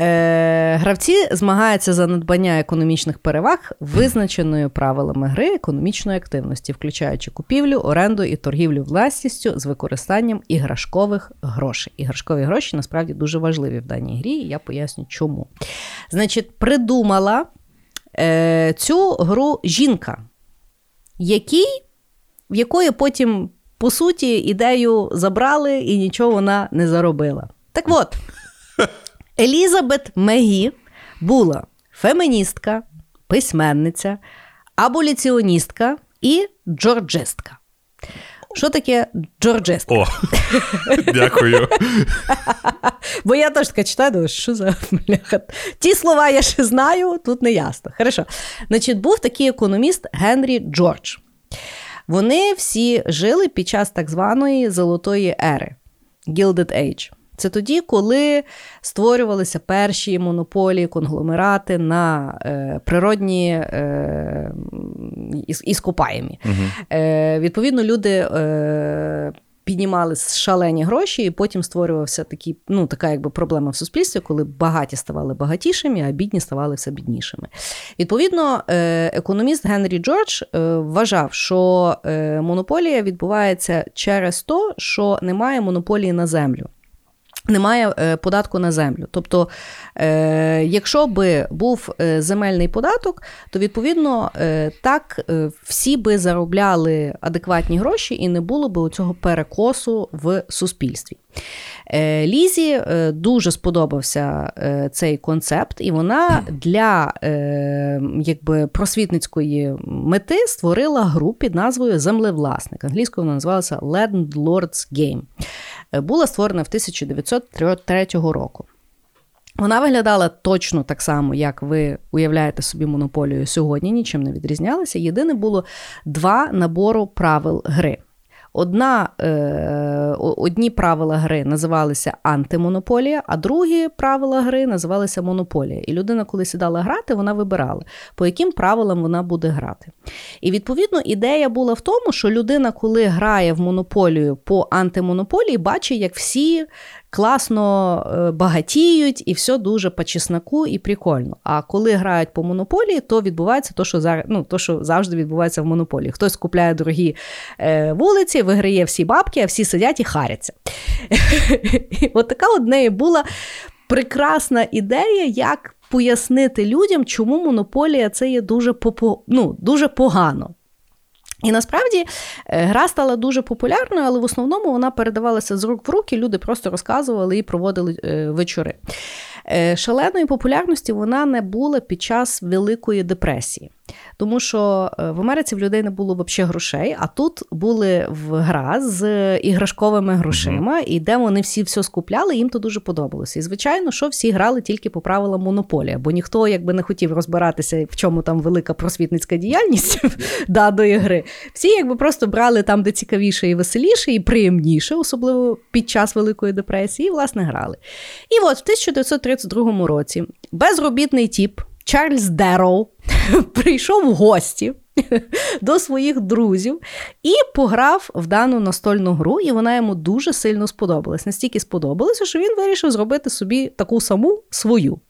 Е, гравці змагаються за надбання економічних переваг, визначеною правилами гри економічної активності, включаючи купівлю, оренду і торгівлю власністю з використанням іграшкових грошей. Іграшкові гроші насправді дуже важливі в даній грі, і я поясню, чому. Значить, придумала е, цю гру жінка, який, в якої потім, по суті, ідею забрали і нічого вона не заробила. Так от. Елізабет Мегі була феміністка, письменниця, аболіціоністка і джорджистка. Що таке джорджистка? О, дякую. Бо я теж така читаю, думаю, що за бляха. Ті слова я ще знаю, тут не ясно. Хорошо. Значить, був такий економіст Генрі Джордж. Вони всі жили під час так званої золотої ери Gilded Age. Це тоді, коли створювалися перші монополії, конгломерати на е, природні е, іс- іскопаємі. Е, відповідно, люди е, піднімали шалені гроші, і потім створювався такий, ну, така якби проблема в суспільстві, коли багаті ставали багатішими, а бідні ставали все біднішими. Відповідно, е, економіст Генрі Джордж е, вважав, що е, монополія відбувається через те, що немає монополії на землю. Немає е, податку на землю. Тобто, е, якщо би був е, земельний податок, то відповідно так всі би заробляли адекватні гроші і не було би цього перекосу в суспільстві. Лізі дуже сподобався цей концепт, і вона для якби, просвітницької мети створила гру під назвою Землевласник. Англійською вона називалася Landlord's Game. Е, Була створена в 1903 року. Вона виглядала точно так само, як ви уявляєте собі монополію сьогодні, нічим не відрізнялася. Єдине було два набору правил гри. Одна, е, одні правила гри називалися антимонополія, а другі правила гри називалися монополія. І людина, коли сідала грати, вона вибирала, по яким правилам вона буде грати. І відповідно ідея була в тому, що людина, коли грає в монополію по антимонополії, бачить, як всі класно е, багатіють і все дуже по чесноку і прикольно. А коли грають по монополії, то відбувається то, що зараз, ну, то, що завжди відбувається в монополії. Хтось купляє дорогі е, вулиці, виграє всі бабки, а всі сидять і харяться. От така от неї була прекрасна ідея, як пояснити людям, чому монополія це є дуже, попо, ну, дуже погано. І насправді е, гра стала дуже популярною, але в основному вона передавалася з рук в руки, люди просто розказували і проводили е, вечори. Е, Шаленої популярності вона не була під час Великої депресії. Тому що е, в Америці в людей не було взагалі грошей, а тут були в гра з іграшковими грошима, і де вони всі все скупляли, їм то дуже подобалося. І звичайно, що всі грали тільки по правилам монополія, бо ніхто якби не хотів розбиратися, в чому там велика просвітницька діяльність даної гри. Всі якби просто брали там, де цікавіше і веселіше, і приємніше, особливо під час Великої депресії, і власне грали. І от в 1932 році безробітний тіп. Чарльз Дероу прийшов в гості до своїх друзів і пограв в дану настольну гру, і вона йому дуже сильно сподобалась. Настільки сподобалося, що він вирішив зробити собі таку саму свою.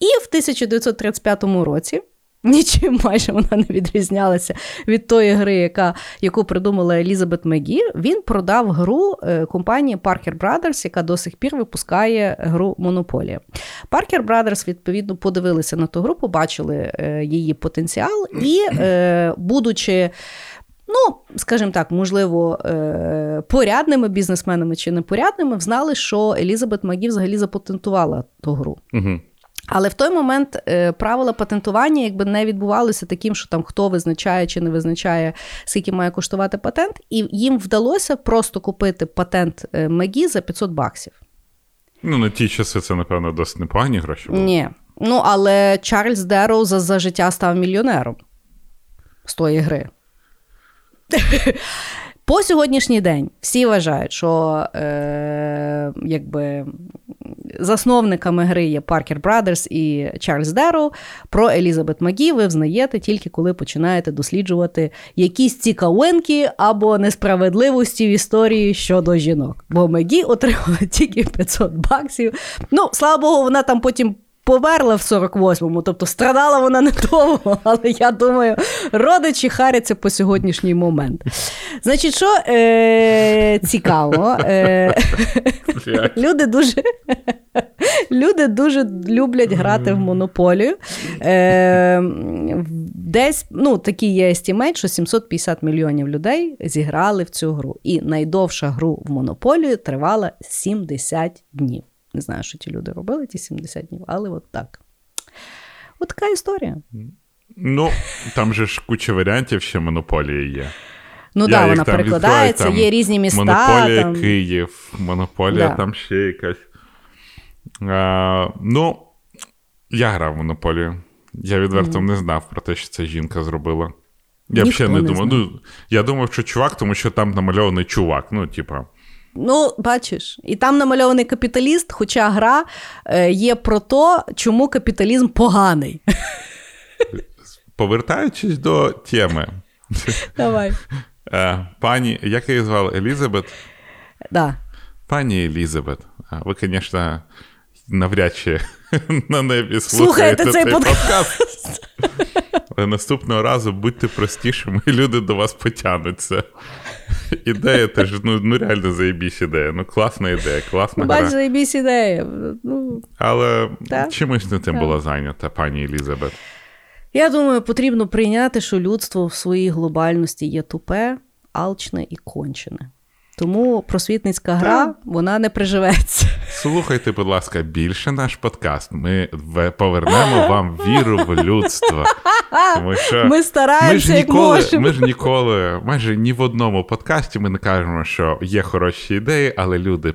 І в 1935 році Нічим майже вона не відрізнялася від тої гри, яка, яку придумала Елізабет Мегі. Він продав гру е, компанії Parker Brothers, яка до сих пір випускає гру Монополія. Parker Brothers, відповідно, подивилися на ту гру, побачили е, її потенціал і, е, будучи. Ну, скажімо так, можливо, порядними бізнесменами чи непорядними, знали, що Елізабет Магі взагалі запатентувала ту гру. Угу. Але в той момент е, правила патентування якби не відбувалося таким, що там хто визначає чи не визначає, скільки має коштувати патент, і їм вдалося просто купити патент е, Мегі за 500 баксів. Ну, на ті часи це, напевно, досить непогані гроші. були. Ні. Ну, але Чарльз Дероу за, за життя став мільйонером з тої гри. По сьогоднішній день всі вважають, що е, якби засновниками гри є Паркер Брадерс і Чарльз Дерроу. Про Елізабет Магі ви взнаєте тільки коли починаєте досліджувати якісь цікавинки або несправедливості в історії щодо жінок. Бо Магі отримала тільки 500 баксів. Ну, слава Богу, вона там потім померла в 48-му, тобто страдала вона недовго, але я думаю, родичі харяться по сьогоднішній момент. Значить, що е, цікаво, е, люди дуже люди дуже люблять грати в монополію. Е, Десь ну, такий є естімейт, що 750 мільйонів людей зіграли в цю гру. І найдовша гру в монополію тривала 70 днів. Не знаю, що ті люди робили ті 70 днів, але от так. От така історія. Ну, там же ж куча варіантів ще монополії є. Ну так, да, вона перекладається, є різні міста. Монополія там... Київ, монополія да. там ще якась. А, Ну, я грав в монополію. Я відверто mm-hmm. не знав про те, що це жінка зробила. Я взагалі не, не думав. Ну, Я думав, що чувак, тому що там намальований чувак. Ну, типа. Ну, бачиш, і там намальований капіталіст, хоча гра е, є про те, чому капіталізм поганий. Повертаючись до теми. Давай. Е, пані, як її звали Елізабет? Да. Пані Елізабет, ви, звісно, навряд чи на небі слухаєте, слухаєте цей подкаст. Але наступного разу будьте простішими, і люди до вас потягнуться. Ідея теж ну, ну реально заєбісь ідея. Ну, класна ідея, класна Бач, гра. заєбісь ідея. Ну, Але та? чимось не тим та. була зайнята, пані Елізабет. Я думаю, потрібно прийняти, що людство в своїй глобальності є тупе, алчне і кончене. Тому просвітницька гра вона не приживеться. Слухайте, будь ласка, більше наш подкаст. Ми повернемо вам віру в людство. Тому що Ми стараємося. Ми ж ніколи, як ми ж ніколи, майже ні в одному подкасті ми не кажемо, що є хороші ідеї, але люди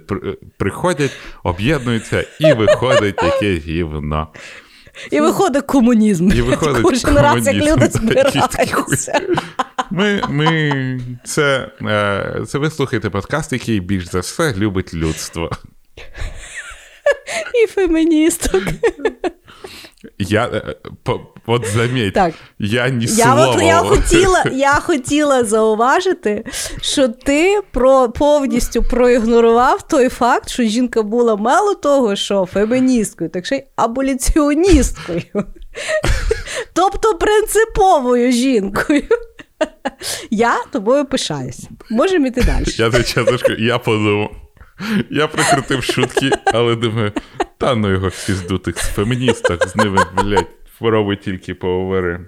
приходять, об'єднуються і виходить якесь гівно. І виходить комунізм. І виходить Кожен комунізм. раз, як люди збираються. Ми, ми, це, е, це ви слухаєте подкаст, який більш за все любить людство. І феміністок. Я е, по, от заміть, так. я ні я От, я хотіла я хотіла зауважити, що ти про, повністю проігнорував той факт, що жінка була мало того, що феміністкою, так ще й аболіціоністкою. Тобто принциповою жінкою. Я тобою пишаюся. Можемо йти далі. Я я подумав. Я прикрутив шутки, але думаю, та ну його всі здутих з феміністок, з ними, блядь, хвороби тільки поговори.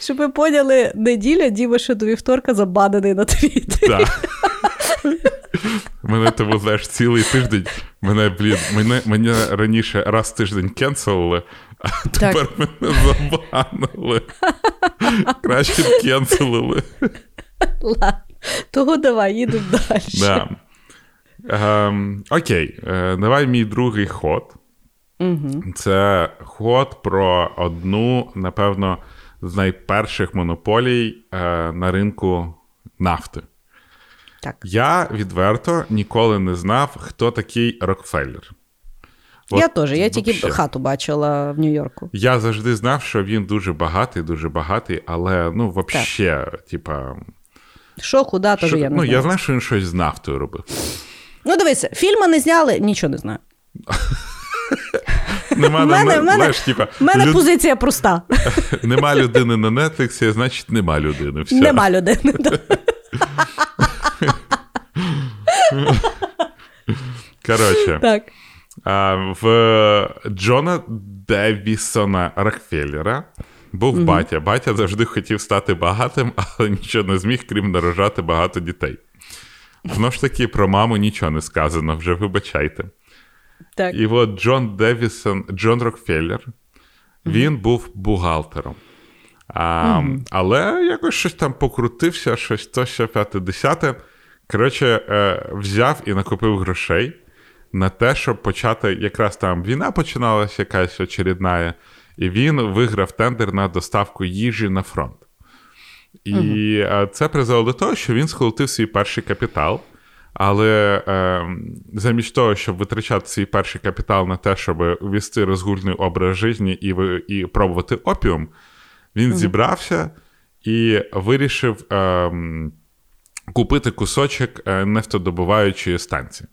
Щоб ви поняли, неділя Діма ще до вівторка забанений на твіттері. Так. Мене тому, знаєш, цілий тиждень. Мене, блін, мене, мене раніше раз в тиждень кенселили, А тепер мене забанили. Краще б кенселили. Ладно. Того давай, їдемо далі. Да. Ем, окей, е, давай мій другий ход. Угу. Це ход про одну, напевно, з найперших монополій е, на ринку нафти. Так. Я відверто ніколи не знав, хто такий Рокфеллер. я теж, я тільки вообще. хату бачила в Нью-Йорку. Я завжди знав, що він дуже багатий, дуже багатий, але ну, взагалі, типа. Що, куди, теж я не ну, я знаю, що він щось з нафтою робив. Ну, дивися, фільми не зняли, нічого не знаю. Нема, В мене- на- мене- знаєш, типа, У мене люд- позиція проста. нема людини на Netflix, значить нема людини. Все. Нема людини. Коротше, Так. а, в Джона Девісона Рокфеллера був батя. Батя завжди хотів стати багатим, але нічого не зміг, крім нарожати багато дітей. Знову ж таки, про маму нічого не сказано, вже вибачайте. Так. І от Джон Девісон, Джон Рокфеллер, він був бухгалтером. А, Але якось щось там покрутився, щось то ще п'яте десяте. Коротше, е, взяв і накопив грошей на те, щоб почати. Якраз там війна починалася якась очередна, і він виграв тендер на доставку їжі на фронт. І е, це призвело до того, що він сколотив свій перший капітал. Але е, замість того, щоб витрачати свій перший капітал на те, щоб вести розгульний образ життя і, і пробувати опіум, він зібрався і вирішив е, купити кусочок е, нефтодобуваючої станції.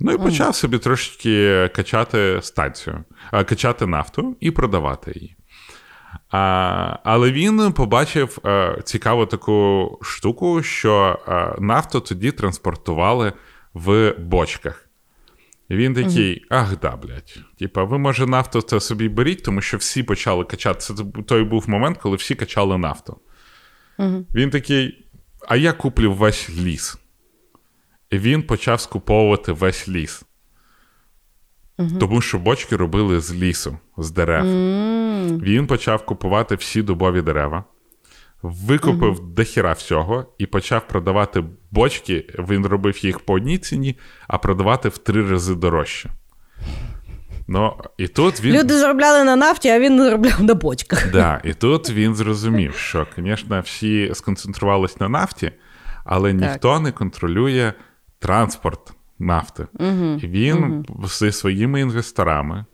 Ну і почав собі трошки качати станцію, е, качати нафту і продавати її. А, але він побачив е, цікаву таку штуку, що е, нафту тоді транспортували в бочках. І він такий: ах, да, блядь. Типа, ви, може, нафту це собі беріть, тому що всі почали качати. Це той був момент, коли всі качали нафту. Він такий: а я куплю весь ліс. І він почав скуповувати весь ліс. Тому що бочки робили з лісу, з дерев. Він почав купувати всі дубові дерева, викупив дохіра всього і почав продавати бочки. Він робив їх по одній ціні, а продавати в три рази дорожче. Ну, і тут він. Люди заробляли на нафті, а він заробляв на бочках. Да, і тут він зрозумів, що, звісно, всі сконцентрувались на нафті, але ніхто не контролює транспорт нафти. І він зі своїми інвесторами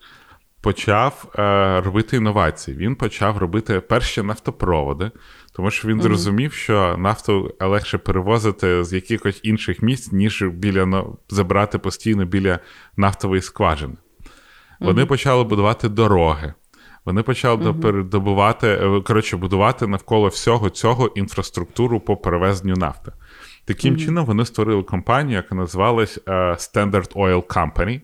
почав е, робити інновації. Він почав робити перші нафтопроводи, тому що він зрозумів, що нафту легше перевозити з якихось інших місць, ніж біля на- забрати постійно біля нафтової скважини. Вони почали будувати дороги. Вони почали uh добувати, е, коротше, будувати навколо всього цього інфраструктуру по перевезенню нафти. Таким чином, вони створили компанію, яка називалась е, Standard Oil Company.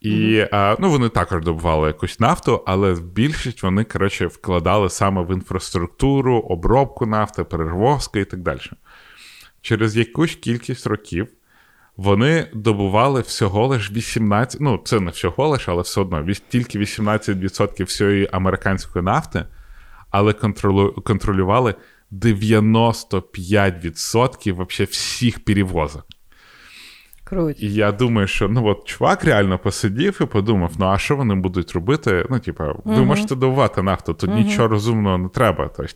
І е, ну, вони також добували якусь нафту, але більшість вони, коротше, вкладали саме в інфраструктуру, обробку нафти, перевозки і так далі. Через якусь кількість років вони добували всього лиш 18, ну це не всього лиш, але все одно тільки 18% всієї американської нафти, але контролю, контролювали 95% вообще всіх перевозок. Круто. І я думаю, що ну от чувак реально посидів і подумав: ну а що вони будуть робити? Ну, типа, ви можете добувати нафту, тут нічого розумного не треба. Тобто,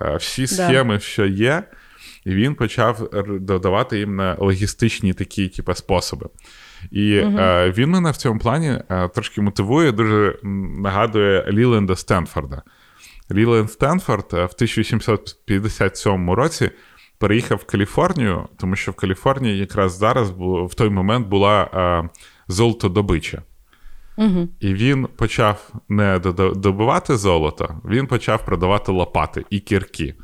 е, всі схеми, що є, і він почав додавати їм на логістичні такі, типа, способи. І е, він мене в цьому плані е, трошки мотивує, дуже нагадує Ліленда Стенфорда. Ліленд Стенфорд в 1857 році переїхав в Каліфорнію, тому що в Каліфорнії якраз зараз в той момент була е, золотодобича. Угу. І він почав не добивати золото, він почав продавати лопати і кірки.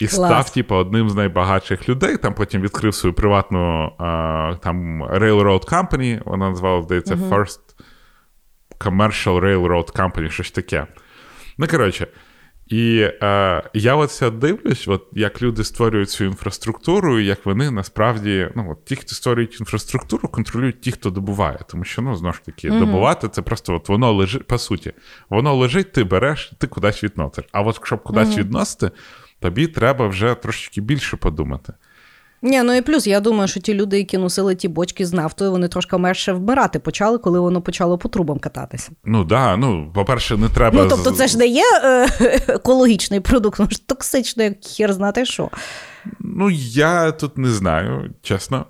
І Клас. став, типу, одним з найбагатших людей. Там потім відкрив свою приватну е, там, Railroad Company, вона називала, здається, First Commercial Railroad Company, щось таке. Ну, коротше, І е, я оце дивлюсь, от як люди створюють цю інфраструктуру, і як вони насправді, ну от ті, хто створюють інфраструктуру, контролюють ті, хто добуває. Тому що, ну, знову ж таки, mm-hmm. добувати це просто от воно лежить, по суті, воно лежить, ти береш, ти кудись відносиш. А от щоб кудись mm-hmm. відносити, тобі треба вже трошечки більше подумати. Ні, ну і плюс, я думаю, що ті люди, які носили ті бочки з нафтою, вони трошки менше вмирати почали, коли воно почало по трубам кататися. Ну так, да, ну, по-перше, не треба. Ну, тобто, це ж не є е- екологічний продукт, воно ж токсично, як хер знати що. Ну, я тут не знаю, чесно.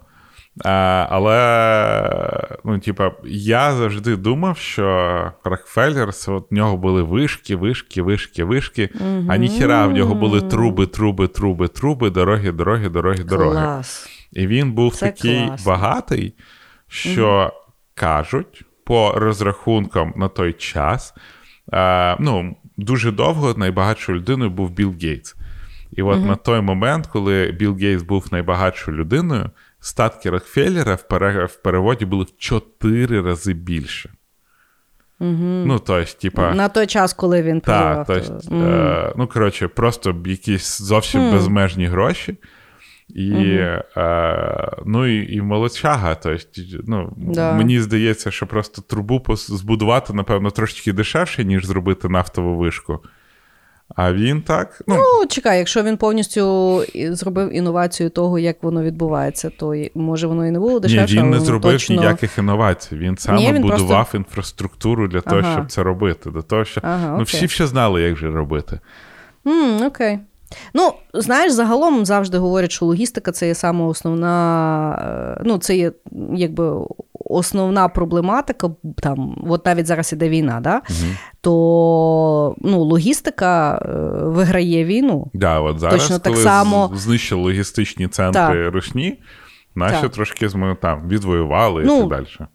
А, Але, ну, типа, я завжди думав, що Рокфеллер, от в нього були вишки, вишки, вишки, вишки, угу. а ніхіра в нього були труби, труби, труби, труби, дороги, дороги, дороги, дороги. Клас. І він був Це такий класно. багатий, що угу. кажуть, по розрахункам на той час, а, ну, дуже довго найбагатшою людиною був Білл Гейтс. І от угу. на той момент, коли Білл Гейтс був найбагатшою людиною, статки Рокфеллера в переводі були в чотири рази більше. Угу. Ну, тобто, типа... На той час, коли він Так, тобто, угу. е, ну, коротше, просто якісь зовсім угу. безмежні гроші. І е, ну, і, і молодчага. Тобто, ну, да. Мені здається, що просто трубу збудувати, напевно, трошки дешевше, ніж зробити нафтову вишку. А він так. Ну, ну чекай, якщо він повністю зробив інновацію того, як воно відбувається, то може воно і не було дешевше. Ні, Він не зробив точно... ніяких інновацій. Він саме Ні, він будував просто... інфраструктуру для того, ага. щоб це робити. До того, що ага, ну, всі ще знали, як же робити. Mm, окей. Ну, знаєш, загалом завжди говорять, що логістика це є саме основна, ну, це є якби основна проблематика, там, от навіть зараз іде війна, да? Угу. то ну, логістика е, виграє війну. Да, от зараз, Точно коли так само... знищили логістичні центри так. рушні, наші так. трошки там відвоювали ну, і так далі.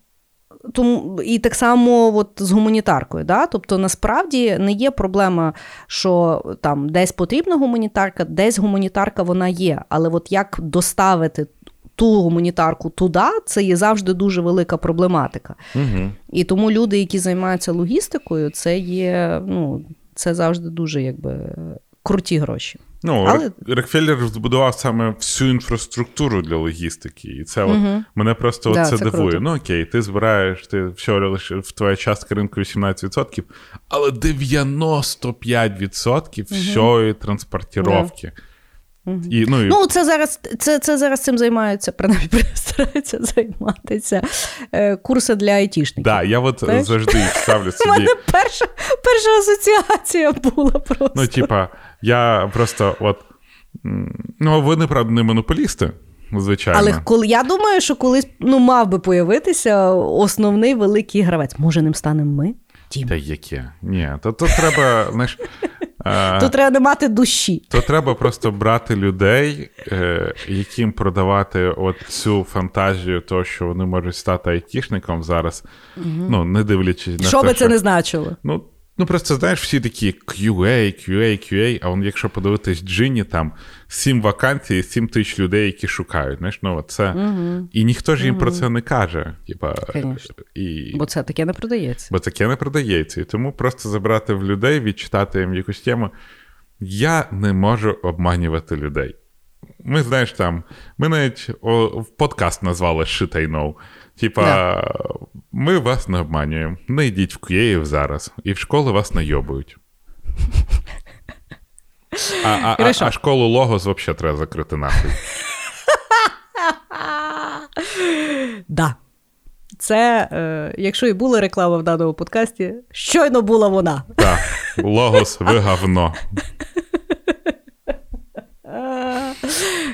Тому і так само от з гуманітаркою. Да? Тобто, насправді не є проблема, що там десь потрібна гуманітарка, десь гуманітарка вона є. Але от як доставити ту гуманітарку туди, це є завжди дуже велика проблематика. Угу. І тому люди, які займаються логістикою, це є ну, це завжди дуже якби круті гроші. Ну, Але... Рокфеллер збудував саме всю інфраструктуру для логістики, і це угу. мене просто да, це, це дивує. Круто. Ну окей, ти збираєш, ти все лише в твоя частка ринку 18%, але 95% угу. всієї транспортировки. І, ну, і... ну, це зараз це, це зараз цим займаються, принаймні стараються займатися е, курси для айтішників. Так, да, я от Знаєш? завжди ставлю собі. У мене перша перша асоціація була просто. Ну, типа, я просто от. Ну, ви, неправда, не монополісти, звичайно. Але коли я думаю, що колись ну, мав би появитися основний великий гравець. Може, ним станемо ми? Тім. Та яке? Ні, то, то треба, знаєш. Тут треба не мати душі. То треба просто брати людей, е, яким продавати от цю фантазію, того, що вони можуть стати айтішником зараз, угу. ну, не дивлячись на що те, би це не значило. Ну, Ну, просто знаєш, всі такі QA, QA, QA, а он, якщо подивитись Джині, там сім вакансій, сім тисяч людей, які шукають. Знаєш, ну, це... Угу. І ніхто ж їм угу. про це не каже. Типа, і... Бо це таке не продається. Бо таке не продається. І тому просто забрати в людей, відчитати їм якусь тему. Я не можу обманювати людей. Ми, знаєш, там, ми навіть о, в подкаст назвали Shit I know. Типа, да. ми вас не обманюємо. Не йдіть в Київ зараз, і в школи вас найобують. А а, а, а школу Логос взагалі треба закрити нахуй. Да. Це, е, якщо і була реклама в даному подкасті, щойно була вона. Так, Логос, ви говно.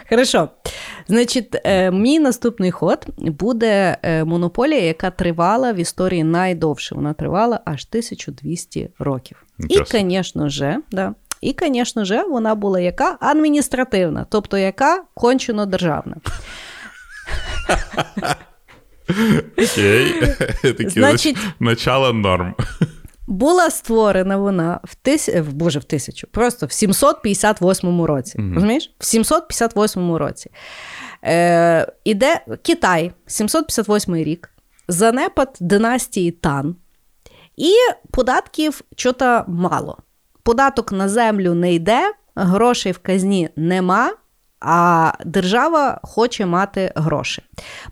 Хорошо. Значить, е, мій наступний ход буде е, монополія, яка тривала в історії найдовше. Вона тривала аж 1200 років. І, звісно ж, да, і, звісно ж, вона була яка адміністративна, тобто яка кончено державна. Окей. Значить, начало норм. Була створена вона в тис... Боже, в тисячу, просто в 758 році. Mm-hmm. Розумієш? В 758 році. Е, Іде Китай, 758 рік, занепад династії Тан, і податків чого-то мало. податок на землю не йде, грошей в казні нема, а держава хоче мати гроші.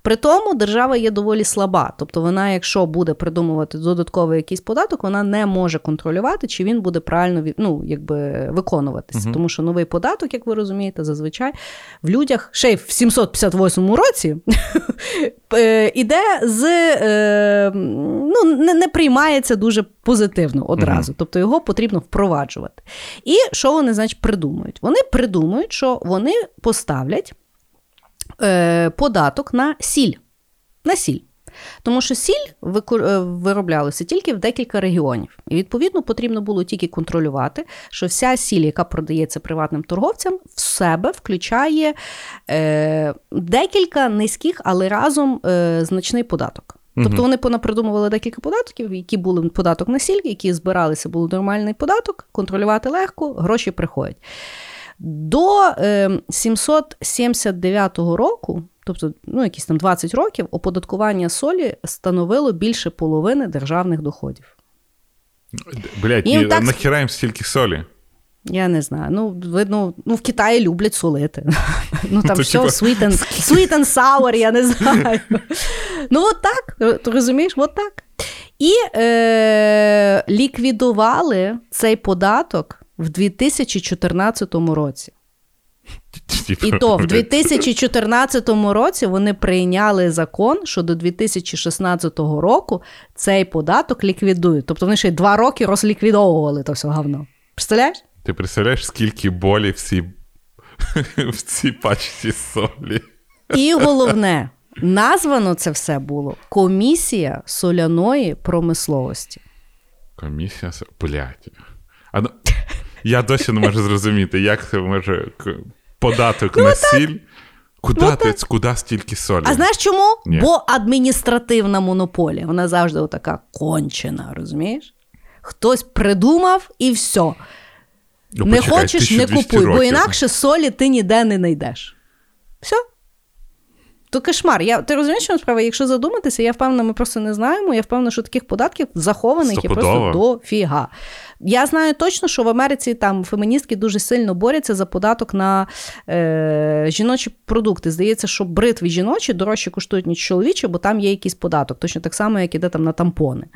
При тому держава є доволі слаба. Тобто, вона, якщо буде придумувати додатковий якийсь податок, вона не може контролювати, чи він буде правильно ну, якби, виконуватися. Угу. Тому що новий податок, як ви розумієте, зазвичай в людях ще й в 758 році е, іде з е, ну, не, не приймається дуже позитивно одразу. Угу. Тобто його потрібно впроваджувати. І що вони, значить, придумують? Вони придумують, що вони поставлять е, податок на сіль. На сіль. Тому що сіль е, вироблялася тільки в декілька регіонів. І, відповідно, потрібно було тільки контролювати, що вся сіль, яка продається приватним торговцям, в себе включає е, декілька низьких, але разом е, значний податок. Тобто вони понапридумували декілька податків, які були податок на сіль, які збиралися, був нормальний податок, контролювати легко, гроші приходять. До е, 779 року, тобто ну, якісь там 20 років, оподаткування солі становило більше половини державних доходів. Блять, і так... нахіра їм стільки солі? Я не знаю. Ну, видно, ну, в Китаї люблять солити. Ну там все sweet and, sweet and sour, я не знаю. Ну, от так, ти розумієш, от так. І е, ліквідували цей податок в 2014 році. І то в 2014 році вони прийняли закон, що до 2016 року цей податок ліквідують. Тобто вони ще й два роки розліквідовували то все говно. Представляєш? Ти представляєш, скільки болі в цій, в цій пачці солі? І головне, названо це все було комісія соляної промисловості. Комісія Блять. А ну, Я досі не можу зрозуміти, як це може податок ну, на сіль. Куди ну, ти, куди стільки солі? А знаєш чому? Ні. Бо адміністративна монополія. Вона завжди така кончена, розумієш? Хтось придумав і все. Ну, не почекай, хочеш, не купуй, років. бо інакше солі ти ніде не знайдеш. Все. То кошмар. Я, Ти розумієш, що справа? Якщо задуматися, я впевнена, ми просто не знаємо. Я впевнена, що таких податків захованих є просто дофіга. Я знаю точно, що в Америці там феміністки дуже сильно борються за податок на е, жіночі продукти. Здається, що бритві жіночі дорожче коштують, ніж чоловічі, бо там є якийсь податок, точно так само, як іде там на тампони.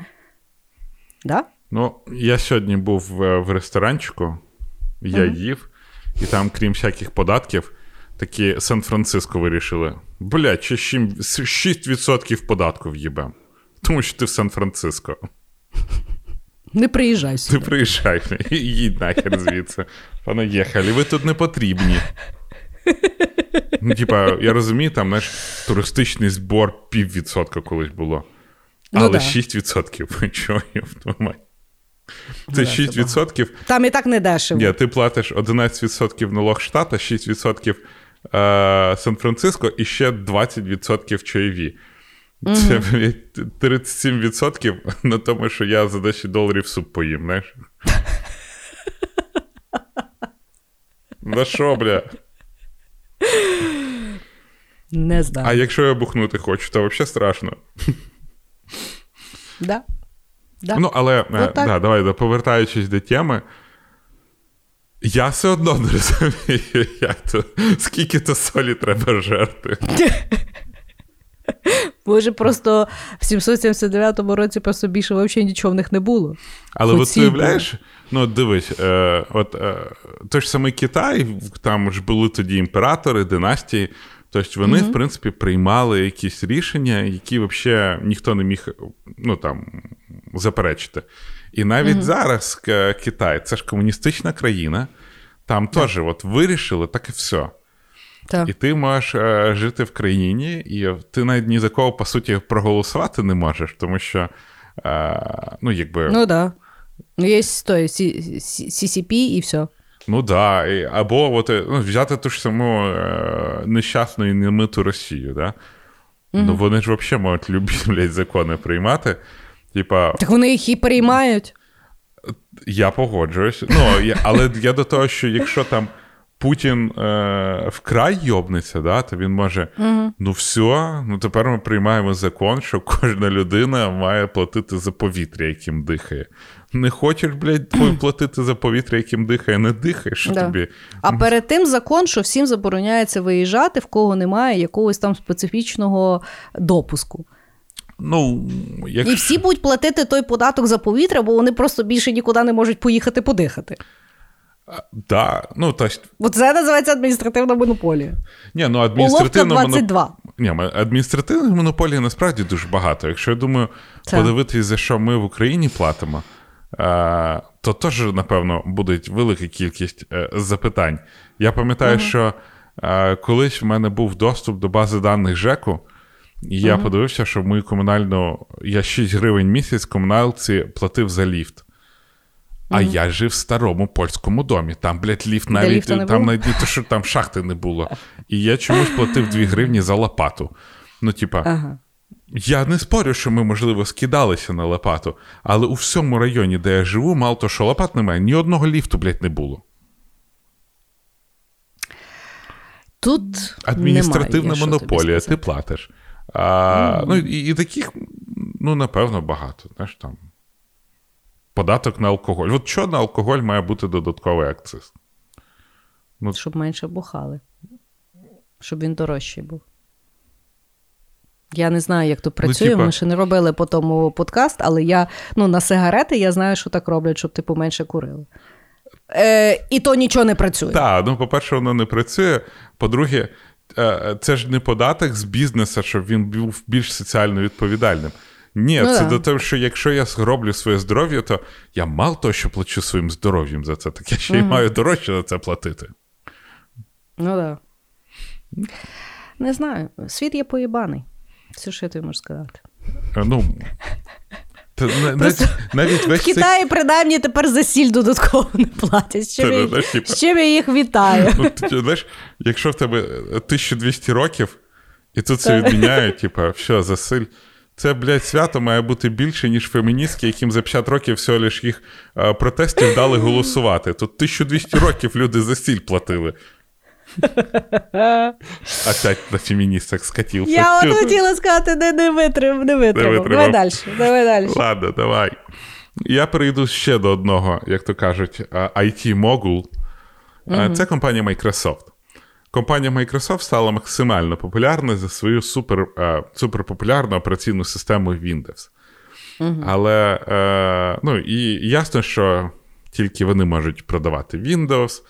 Да? Ну, я сьогодні був в, в ресторанчику, я uh їв, і там, крім всяких податків, такі Сан-Франциско вирішили: блядь, ще 6% податку в'їбем. Тому що ти в Сан-Франциско. Не приїжджай сюди. Не приїжджай, їдь нахер звідси. Понаїхали, ви тут не потрібні. Ну, типа, я розумію, там знаєш, туристичний збор піввідсотка колись було. Ну Але ну, да. 6%. Чого я вдумаю? Це 6%. Там і так не дешево. Ні, ти платиш 11% налог штата, 6% е, Сан-Франциско і ще 20% чайові. Це 37% на тому, що я за 10 доларів суп поїм, знаєш? На що, бля? Не знаю. А якщо я бухнути хочу, то взагалі страшно. Да. Да. Ну, але е, ну, да, давай, повертаючись до теми, я все одно не розумію, як то, скільки то солі треба жерти. Може, просто в 779 році просто більше взагалі нічого в них не було. Але от уявляєш, ну дивись, е, от е, той ж самий Китай, там ж були тоді імператори, династії. Тобто вони, mm-hmm. в принципі, приймали якісь рішення, які взагалі ніхто не міг ну, там, заперечити. І навіть mm-hmm. зараз Китай це ж комуністична країна, там yeah. теж от вирішили, так і все. Так. І ти можеш е, жити в країні, і ти навіть ні за кого, по суті, проголосувати не можеш, тому що, е, ну, якби. Ну, да. Є той CCP і все. Ну да. І, або от, ну, взяти ту ж саму е, нещасну і немиту Росію, да? Mm-hmm. Ну вони ж взагалі можуть любі блядь, закони приймати. Типа... Так вони їх і приймають. Я погоджуюсь. Ну, я, Але я до того, що якщо там Путін е, вкрай йобнеться, да, то він може: угу. ну все, ну тепер ми приймаємо закон, що кожна людина має платити за повітря, яким дихає. Не хочеш, блядь, платити за повітря, яким дихає, не дихаєш да. тобі. А перед тим закон, що всім забороняється виїжджати, в кого немає якогось там специфічного допуску. Ну, як... І всі будуть платити той податок за повітря, бо вони просто більше нікуди не можуть поїхати подихати. Да, ну, то... Бо це називається адміністративна монополія. Ні, ну, адміністративна Уловка 22. Моноп... Ні, адміністративних монополій насправді дуже багато. Якщо я думаю, це... подивитись, за що ми в Україні платимо, е, то теж, напевно, буде велика кількість е, запитань. Я пам'ятаю, угу. що е, колись в мене був доступ до бази даних ЖЕКу. І я uh подивився, що в мою комунальну я 6 гривень місяць комуналці платив за ліфт. А mm я жив в старому польському домі. Там, блядь, ліфт навіть там було? навіть то, що там шахти не було. І я чомусь платив 2 гривні за лопату. Ну, типа, ага. я не спорю, що ми, можливо, скидалися на лопату, але у всьому районі, де я живу, мало то, що лопат немає, ні одного ліфту, блядь, не було. Тут адміністративна немає, монополія, ти платиш. А, mm. Ну, І і таких, ну, напевно, багато. Знаєш, там. Податок на алкоголь. От що на алкоголь має бути додатковий акциз? Ну, Щоб менше бухали. Щоб він дорожчий був. Я не знаю, як то ну, працює. Ну, типа... Ми ще не робили по тому подкаст, але я ну, на сигарети я знаю, що так роблять, щоб типу менше курили. Е, І то нічого не працює. Так, ну, по-перше, воно не працює. По-друге, це ж не податок з бізнесу, щоб він був більш соціально відповідальним. Ні, ну, це да. до того, що якщо я роблю своє здоров'я, то я мало того, що плачу своїм здоров'ям за це, так я ще й маю дорожче за це платити. Ну так. Да. Не знаю. Світ є поїбаний. Все, що я тобі можу сказати. Е, ну, навіть, весь В Китаї, цей... принаймні, тепер за сіль додатково не платять. З чим, я, знаєш, типу... з чим я їх вітаю. Ну, ти, знаєш, Якщо в тебе 1200 років, і тут це відміняють, типу, все, за силь. Це, блядь, свято має бути більше, ніж феміністки, яким за 50 років всього лиш їх е, протестів дали голосувати. Тут 1200 років люди за стіль платили. Опять на феміністах скатився. Я от хотіла сказати, не, не витримав, не витримав. Давай далі. Давай далі. Ладно, давай. Я перейду ще до одного, як то кажуть, IT-могул. Це компанія Microsoft. Компанія Microsoft стала максимально популярною за свою супер, суперпопулярну операційну систему Windows. uh Але е, ну, і ясно, що тільки вони можуть продавати Windows,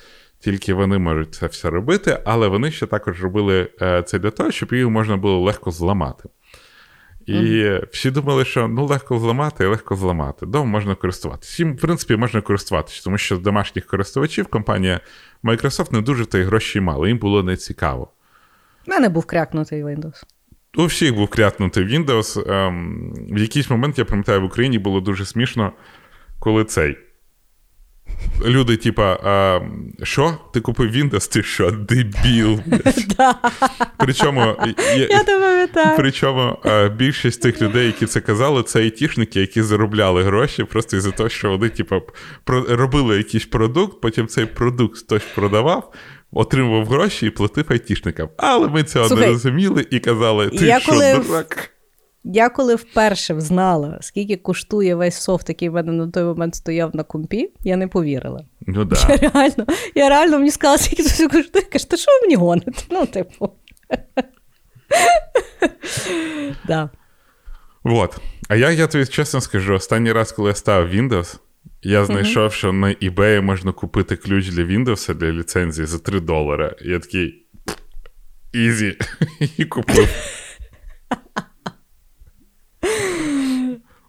тільки вони можуть це все робити, але вони ще також робили е, це для того, щоб її можна було легко зламати. І mm-hmm. всі думали, що ну легко зламати і легко зламати. Дома можна користуватися. Їм, в принципі, можна користуватися, тому що з домашніх користувачів компанія Microsoft не дуже та й гроші мало, їм було не цікаво. У мене був крякнутий Windows. У всіх був крякнутий Windows. Ем, в якийсь момент, я пам'ятаю, в Україні було дуже смішно, коли цей. Люди, типа, а, що? Ти купив Windows? Ти що, дебіл? Причому я пам'ятаю. Причому більшість тих людей, які це казали, це айтішники, які заробляли гроші просто із-за того, що вони, типа, робили якийсь продукт, потім цей продукт хтось продавав. Отримував гроші і платив айтішникам. Але ми цього Слухай, не розуміли і казали, ти я що, коли... дурак? Я коли вперше взнала, скільки коштує весь софт, який в мене на той момент стояв на компі, я не повірила. Ну, да. Я реально я реально мені сказала, скільки це коштує. Каже, то що ви мені гоните? Ну, типу. да. Вот. А я я тобі чесно скажу, останній раз, коли я ставив Windows, я знайшов, що на eBay можна купити ключ для Windows для ліцензії за 3 долари. Я такий. Ізі. І купив.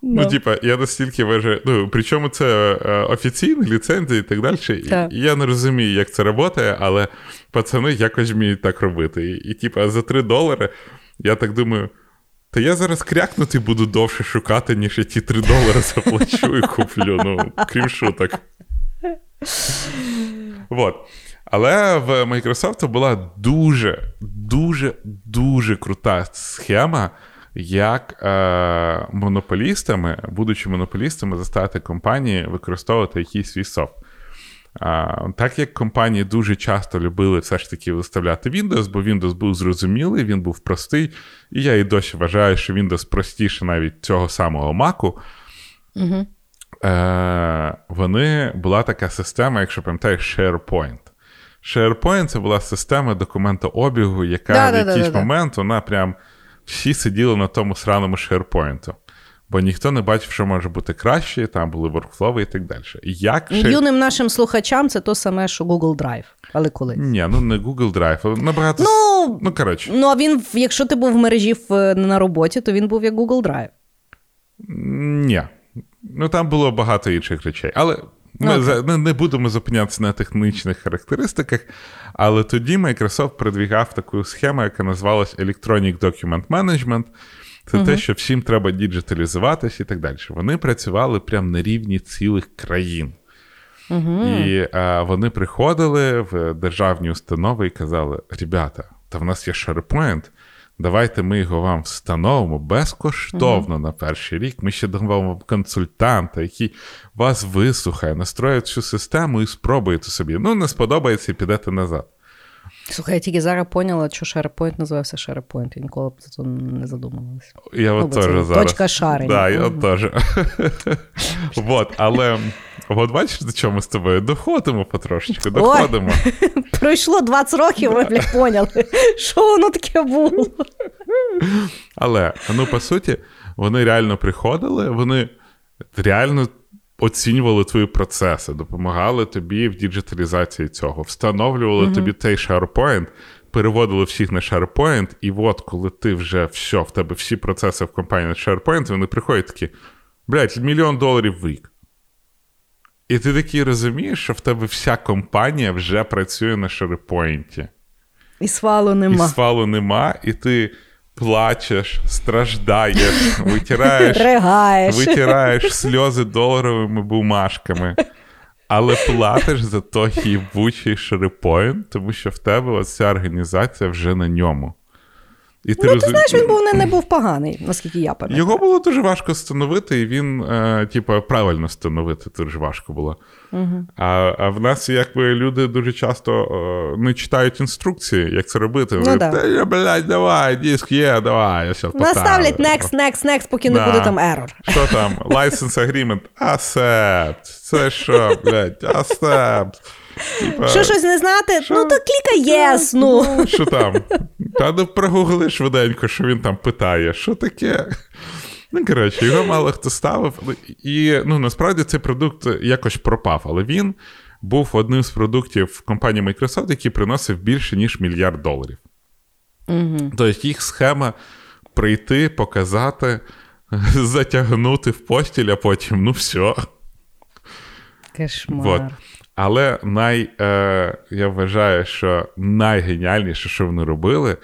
Ну, no. типа, я настільки вважаю. Ну, причому це е, офіційні ліцензії і так далі. Так. І я не розумію, як це працює, але пацани якось вміють так робити. І, і типа, за 3 долари, я так думаю. Та я зараз крякнути буду довше шукати, ніж я ті 3 долари заплачу і куплю. Ну, крім шуток. Вот. Але в Microsoft була дуже, дуже, дуже крута схема як е, монополістами, будучи монополістами, заставити компанії використовувати якийсь свій софт. А, Так як компанії дуже часто любили все ж таки виставляти Windows, бо Windows був зрозумілий, він був простий. І я і досі вважаю, що Windows простіше навіть цього самого Mac. Угу. Е, Вони була така система, якщо пам'ятаєш, SharePoint. SharePoint це була система документообігу, яка да, в якийсь да, момент вона прям всі сиділи на тому сраному SharePoint. Бо ніхто не бачив, що може бути краще, там були воркфлови і так далі. Як ще... Юним нашим слухачам це то саме, що Google Drive, але колись. Ні, ну не Google Drive, а набагато. Ну, ну коротше. Ну, а він, якщо ти був в мережі на роботі, то він був як Google Drive. Ні. Ну там було багато інших речей. Але ми okay. не, не будемо зупинятися на технічних характеристиках. Але тоді Microsoft продвігав таку схему, яка називалась Electronic Document Management. Це uh те, що всім треба діджиталізуватись і так далі. Вони працювали прямо на рівні цілих країн. uh І а, вони приходили в державні установи і казали: ребята, та в нас є SharePoint, давайте ми його вам встановимо безкоштовно uh на перший рік. Ми ще дамо вам консультанта, який вас вислухає, настроїть цю систему і спробуєте собі. Ну, не сподобається і підете назад. Слухай, я тільки зараз поняла, що SharePoint називався SharePoint. Я ніколи б за це не задумувалася. Я ну, от теж зараз. Точка шарення. Да, я mm теж. вот, але от бачиш, до чому ми з тобою доходимо потрошечку, доходимо. Ой, пройшло 20 років, ми блядь, поняли, що воно таке було. Але, ну, по суті, вони реально приходили, вони реально оцінювали твої процеси, допомагали тобі в діджиталізації цього, встановлювали mm-hmm. тобі цей SharePoint, переводили всіх на SharePoint, і от коли ти вже все, в тебе всі процеси в компанії на SharePoint, вони приходять такі, блядь, мільйон доларів в рік. І ти такий розумієш, що в тебе вся компанія вже працює на SharePoint. І свалу нема. І свалу нема, і ти плачеш, страждаєш, витираєш Регаєш. витираєш сльози доларовими бумажками, але платиш за той їбучий шерепоінт, тому що в тебе оця організація вже на ньому. І ти ну, роз... ти знаєш, він був не, не був поганий, наскільки я пам'ятаю. Його було дуже важко встановити, і він, е, типу, правильно встановити дуже важко було. Угу. А а в нас, якби люди дуже часто е, не читають інструкції, як це робити. Ну, да. блядь, давай, диск є, давай, я зараз Наставлять next, next, next, поки да. не буде там error. Що там? License agreement, accept. Це що, блядь, accept. Типа, що щось не знати? Що? Ну, то клікай yes, ну. ну. Що там? Та не прогугли швиденько, що він там питає, що таке? Ну, коротше, його мало хто ставив. І ну, насправді цей продукт якось пропав, але він був одним з продуктів компанії Microsoft, який приносив більше, ніж мільярд доларів. Угу. Тобто їх схема прийти, показати, затягнути в постіль, а потім ну все. Кошмар. Вот. Але най, е, я вважаю, що найгеніальніше, що вони робили,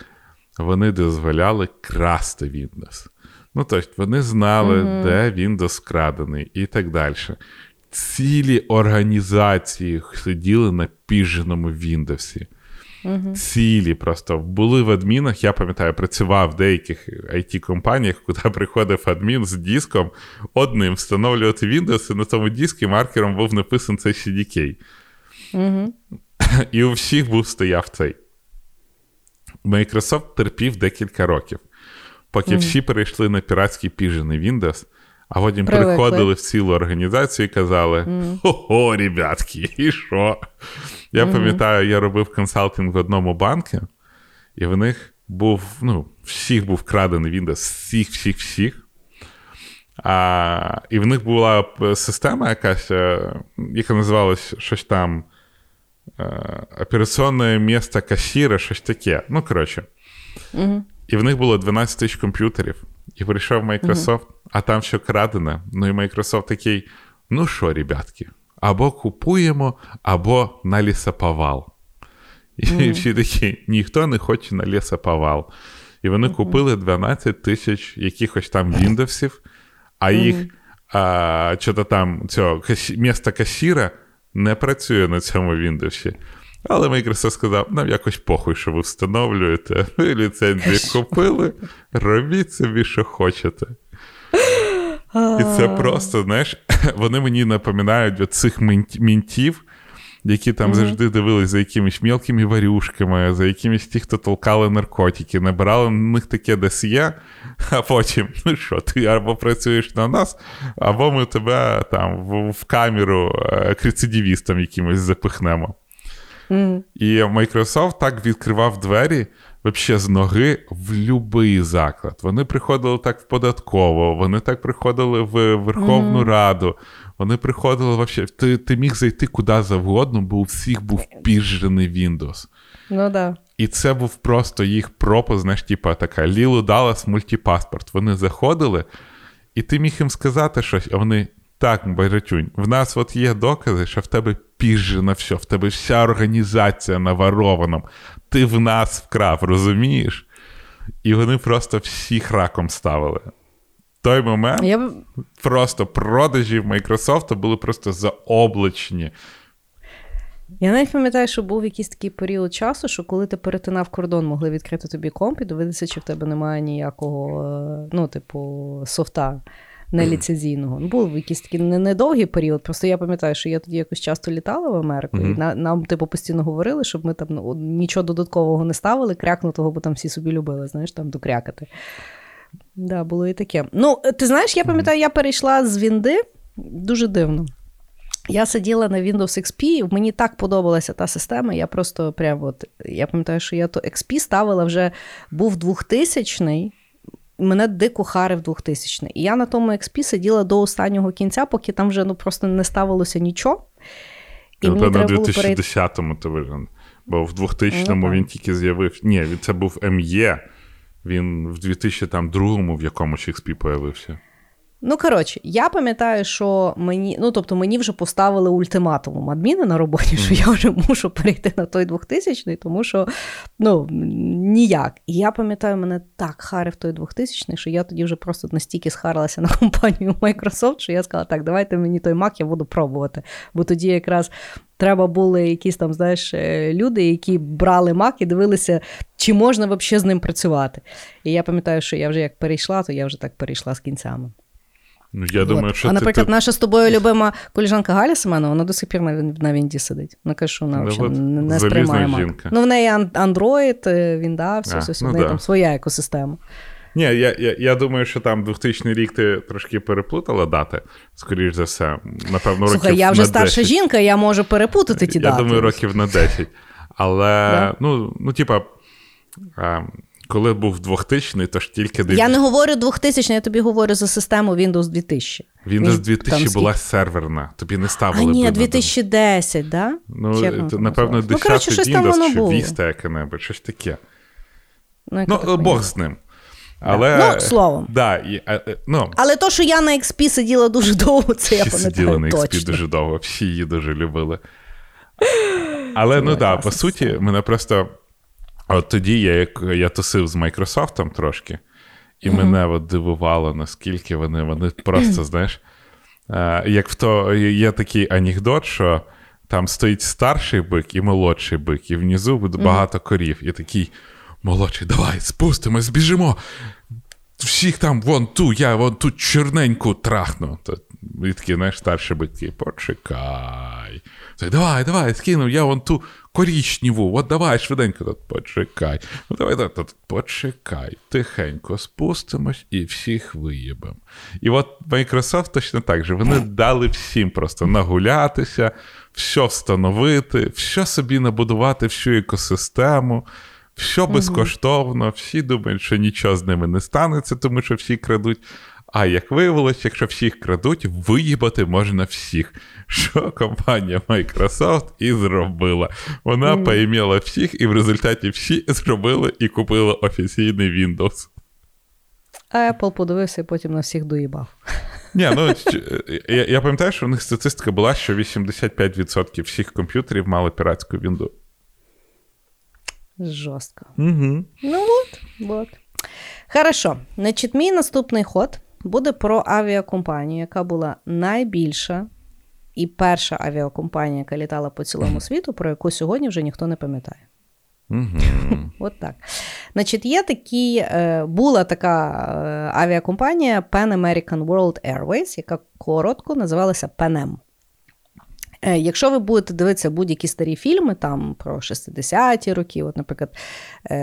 вони дозволяли красти Windows. Ну, тобто, вони знали, mm-hmm. де Windows крадений і так далі. Цілі організації сиділи на піженому Windows. Uh-huh. Цілі просто були в адмінах. Я пам'ятаю, працював в деяких it компаніях куди приходив адмін з диском одним встановлювати Windows, і на тому диску маркером був написаний цей CDK. Uh-huh. І у всіх був стояв цей. Microsoft терпів декілька років, поки uh-huh. всі перейшли на піратський піжений Windows. А потім Привикли. приходили в цілу організацію і казали: mm. Ого, ребятки, і що? Я mm-hmm. пам'ятаю, я робив консалтинг в одному банку, і в них був, ну, всіх був крадений Windows, всіх, всіх, всіх. А, І в них була система якась, е, яка називалась щось там е, операційне місце касіра, щось таке. Ну, коротше. Mm-hmm. І в них було 12 тисяч комп'ютерів. І прийшов Microsoft, mm-hmm. а там що крадене. Ну і Microsoft такий: ну що, ребятки, або купуємо, або на лісоповал. І mm-hmm. всі такі, ніхто не хоче на лісоповал. І вони mm-hmm. купили 12 тисяч якихось там Віндовсів, а їх а, що-то там цього місто касіра не працює на цьому Віндовсі. Але Microsoft сказав, нам якось похуй, що ви встановлюєте. Ви ліцензії купили, робіть собі, що хочете. І це просто, знаєш, вони мені напоминають цих мінтів, які там mm-hmm. завжди дивились за якимись мілкими варюшками, за якимись ті, хто толкали наркотики, набирали на них таке досьє, а потім, ну що, ти або працюєш на нас, або ми тебе там в, в камеру е, рецидивістам якимось запихнемо. Mm. І Microsoft так відкривав двері вообще з ноги в будь-який заклад. Вони приходили так в податково, вони так приходили в Верховну mm. Раду. Вони приходили вообще. Ти ти міг зайти куди завгодно, бо у всіх був піжений Windows. Ну да. І це був просто їх пропуск, знаєш, типа така Лілу Даллас мультипаспорт. Вони заходили, і ти міг їм сказати щось, а вони. Так, Байратюнь, в нас от є докази, що в тебе піжена все, в тебе вся організація наварована. Ти в нас вкрав, розумієш? І вони просто всіх раком ставили той момент Я... просто продажі в Microsoft були просто заоблачні. Я навіть пам'ятаю, що був якийсь такий період часу, що коли ти перетинав кордон, могли відкрити тобі комп і дивитися, чи в тебе немає ніякого, е, ну, типу, софта неліцензійного. Ну, був якийсь такий недовгий період. Просто я пам'ятаю, що я тоді якось часто літала в Америку, mm-hmm. і на, нам, типу, постійно говорили, щоб ми там ну, нічого додаткового не ставили, крякнутого, бо там всі собі любили, знаєш, там докрякати. Да, було і таке. Ну, ти знаєш, я пам'ятаю, я перейшла з Вінди дуже дивно. Я сиділа на Windows XP, мені так подобалася та система. Я просто прям от, я пам'ятаю, що я то XP ставила вже був 2000-й, мене дико харив 2000 й І я на тому XP сиділа до останнього кінця, поки там вже ну, просто не ставилося нічого. І Напевно, мені треба в 2010-му ти то бо в 2000-му ну, він тільки з'явився. Ні, це був МЄ. Він в 2002-му в якомусь XP появився. Ну, коротше, я пам'ятаю, що мені, ну тобто, мені вже поставили ультиматум адміни на роботі, що я вже мушу перейти на той 2000-й, тому що ну, ніяк. І я пам'ятаю, мене так харив той 2000-й, що я тоді вже просто настільки схарилася на компанію Microsoft, що я сказала, так, давайте мені той Mac, я буду пробувати. Бо тоді якраз треба були якісь там, знаєш, е, люди, які брали Mac і дивилися, чи можна взагалі з ним працювати. І я пам'ятаю, що я вже як перейшла, то я вже так перейшла з кінцями. Ну, я думаю, що А, наприклад, ти... наша з тобою любима коліжанка Галя Семенова, вона до сих пір на, на Вінді сидить. Вона каже, що вона ну, не, не сприймає жінка. Ну, в неї Android, е, Вінда, все, все, все, ну, в неї да. там своя екосистема. Ні, я я, я думаю, що там 2000 рік ти трошки переплутала дати, скоріш за все. Напевно, Слухай, років я вже на старша жінка, я можу перепутати ті я дати. Я думаю, років на 10. Але, ну, ну, типа, коли був 2000 то ж тільки... Я не говорю 2000 я тобі говорю за систему Windows 2000. Windows 2000 там була серверна, тобі не ставили. А ні, 2010, так? Да? Ну, Чесно, напевно, 10 ну, Windows чи Vista яке-небудь, щось таке. Ну, ну Бог з ним. Але, Ну, словом. Да, і, е, ну, Але то, що я на XP сиділа дуже довго, це я пам'ятаю. Сиділа на XP точно. дуже довго, всі її дуже любили. Але ну так, да, по суті, мене просто от тоді я як я тусив з Майкрософтом трошки, і mm-hmm. мене от дивувало, наскільки вони вони просто, знаєш, е, як в то є такий анекдот, що там стоїть старший бик і молодший бик, і внизу буде багато корів. І такий молодший, давай, спустимось, збіжимо. Всіх там вон ту, я вон ту чорненьку трахну. І такий, знаєш, старший бик почекай. Так, давай, давай, скинув, я вон ту корічніву, от давай швиденько тут почекай. Ну давай тут, тут почекай. Тихенько спустимось і всіх виїбемо. І от Microsoft точно так же. Вони дали всім просто нагулятися, все встановити, все собі набудувати, всю екосистему. Все безкоштовно, всі думають, що нічого з ними не станеться, тому що всі крадуть. А як виявилось, якщо всіх крадуть, виїбати можна всіх. Що компанія Microsoft і зробила. Вона mm. поім'яла всіх, і в результаті всі зробили і купили офіційний Windows. А Apple подивився і потім на всіх доїбав. Ні, ну я я пам'ятаю, що у них статистика була, що 85% всіх комп'ютерів мали піратську Windows. Жорстко. Угу. Ну от, от. Хорошо. Значить, мій наступний ход буде про авіакомпанію, яка була найбільша і перша авіакомпанія, яка літала по цілому світу, про яку сьогодні вже ніхто не пам'ятає. От так. Значить, є такі, е, була така е, авіакомпанія Pan American World Airways, яка коротко називалася PANAM. Е, якщо ви будете дивитися будь-які старі фільми там про 60-ті роки, от, наприклад, е,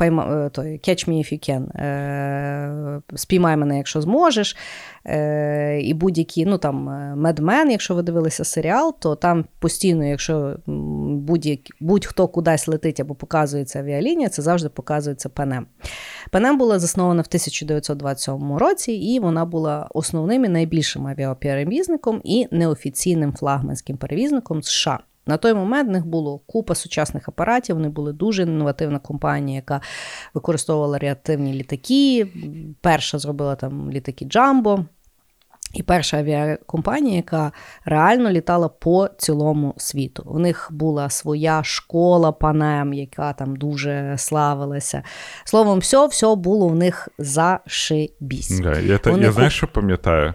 е, той, Catch Me If You Can, Спіймай мене, якщо зможеш, і будь-які, ну там Men, якщо ви дивилися серіал, то там постійно, якщо будь-хто кудись летить або показується авіалінія, це завжди показується Панем. Панем була заснована в 1927 році, і вона була основним і найбільшим авіаперевізником і неофіційним флагманським перевізником США. На той момент в них було купа сучасних апаратів. Вони були дуже інновативна компанія, яка використовувала реактивні літаки. Перша зробила там літаки Джамбо. І перша авіакомпанія, яка реально літала по цілому світу. У них була своя школа панем, яка там дуже славилася. Словом, все все було в них зашибісь. Да, я та, я знаєш, що пам'ятаю?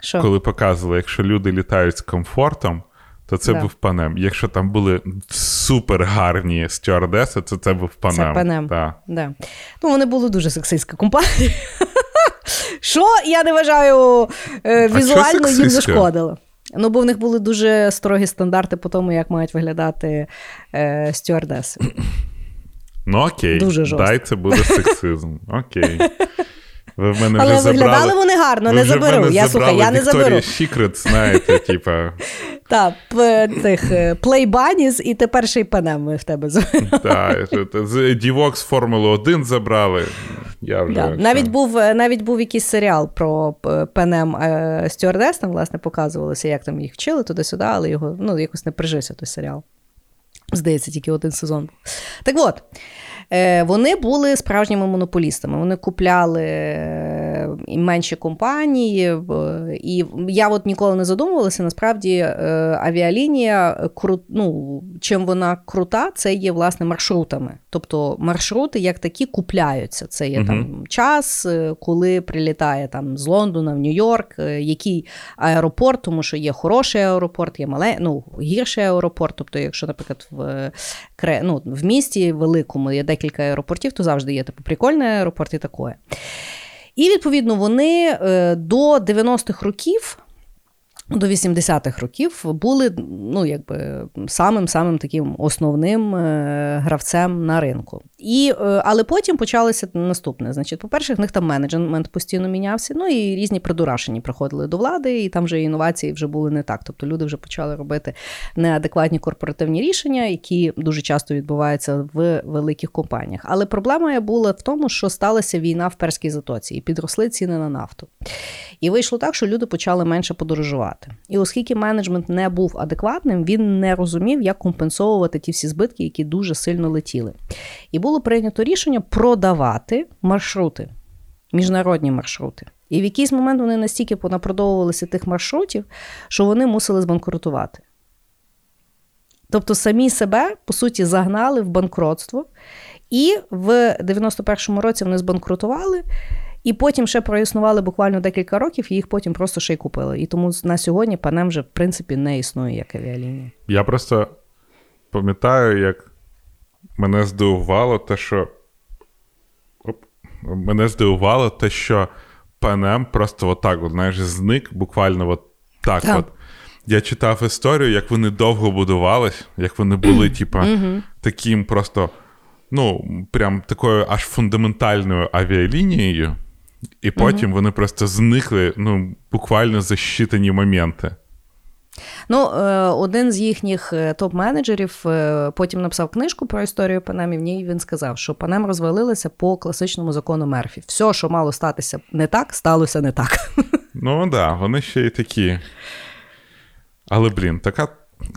Що? Коли показували, якщо люди літають з комфортом, то це да. був панем. Якщо там були супер гарні стюардеси, то це був панем. Це панем. Да. Да. Ну, Вони були дуже сексистська компанія. Що я не вважаю е, візуально їм зашкодило. Ну, бо в них були дуже строгі стандарти по тому, як мають виглядати е, стюардеси. Ну, окей, Дуже жорстко. дай це буде сексизм. Окей. Ви в мене Але вже виглядали забрали... вони гарно, ви не заберу. Я слухай, я не заберу. Secret, знаєте, типа. Так, тих плейбаніс, і тепер ще й панем ми в тебе Так, Дівок з Формули 1 забрали. Я вже, да. Навіть був навіть був якийсь серіал про пенем стюардес, там, власне, показувалося, як там їх вчили туди-сюди, але його ну, якось не прижився той серіал. Здається, тільки один сезон. Так от. Е, вони були справжніми монополістами. Вони купляли е, менші компанії, і я от ніколи не задумувалася. Насправді е, авіалінія ну, чим вона крута, це є власне маршрутами. Тобто маршрути як такі купляються. Це є uh там час, коли прилітає там з Лондона в Нью-Йорк, який аеропорт, тому що є хороший аеропорт, є мале, ну, гірший аеропорт. Тобто, якщо, наприклад, в ну, в місті великому є декілька аеропортів, то завжди є типу прикольний аеропорт і таке. І відповідно вони е, до 90-х років до 80-х років були ну, якби, самим-самим таким основним е, гравцем на ринку. І, е, Але потім почалося наступне. Значить, По-перше, в них там менеджмент постійно мінявся, ну і різні придурашені приходили до влади, і там вже інновації вже були не так. Тобто люди вже почали робити неадекватні корпоративні рішення, які дуже часто відбуваються в великих компаніях. Але проблема була в тому, що сталася війна в Перській затоці, і підросли ціни на нафту. І вийшло так, що люди почали менше подорожувати. І оскільки менеджмент не був адекватним, він не розумів, як компенсовувати ті всі збитки, які дуже сильно летіли. І було прийнято рішення продавати маршрути, міжнародні маршрути. І в якийсь момент вони настільки понапродовувалися тих маршрутів, що вони мусили збанкрутувати. Тобто самі себе, по суті, загнали в банкротство. І в 91-му році вони збанкрутували. І потім ще проіснували буквально декілька років, і їх потім просто ще й купили. І тому на сьогодні панем вже, в принципі, не існує як авіалінія. Я просто пам'ятаю, як мене здивувало те, що. Оп. Мене здивувало те, що панем просто отак, от, знаєш, зник буквально от так. так. от. Я читав історію, як вони довго будувались, як вони були, типа, таким просто, ну, прям такою аж фундаментальною авіалінією. І потім вони просто зникли ну, буквально за щитані моменти. Ну, е, один з їхніх е, топ-менеджерів е, потім написав книжку про історію Панем, і в ній він сказав, що Панем розвалилася по класичному закону Мерфі. Все, що мало статися не так, сталося не так. Ну так, да, вони ще й такі. Але, блін, така.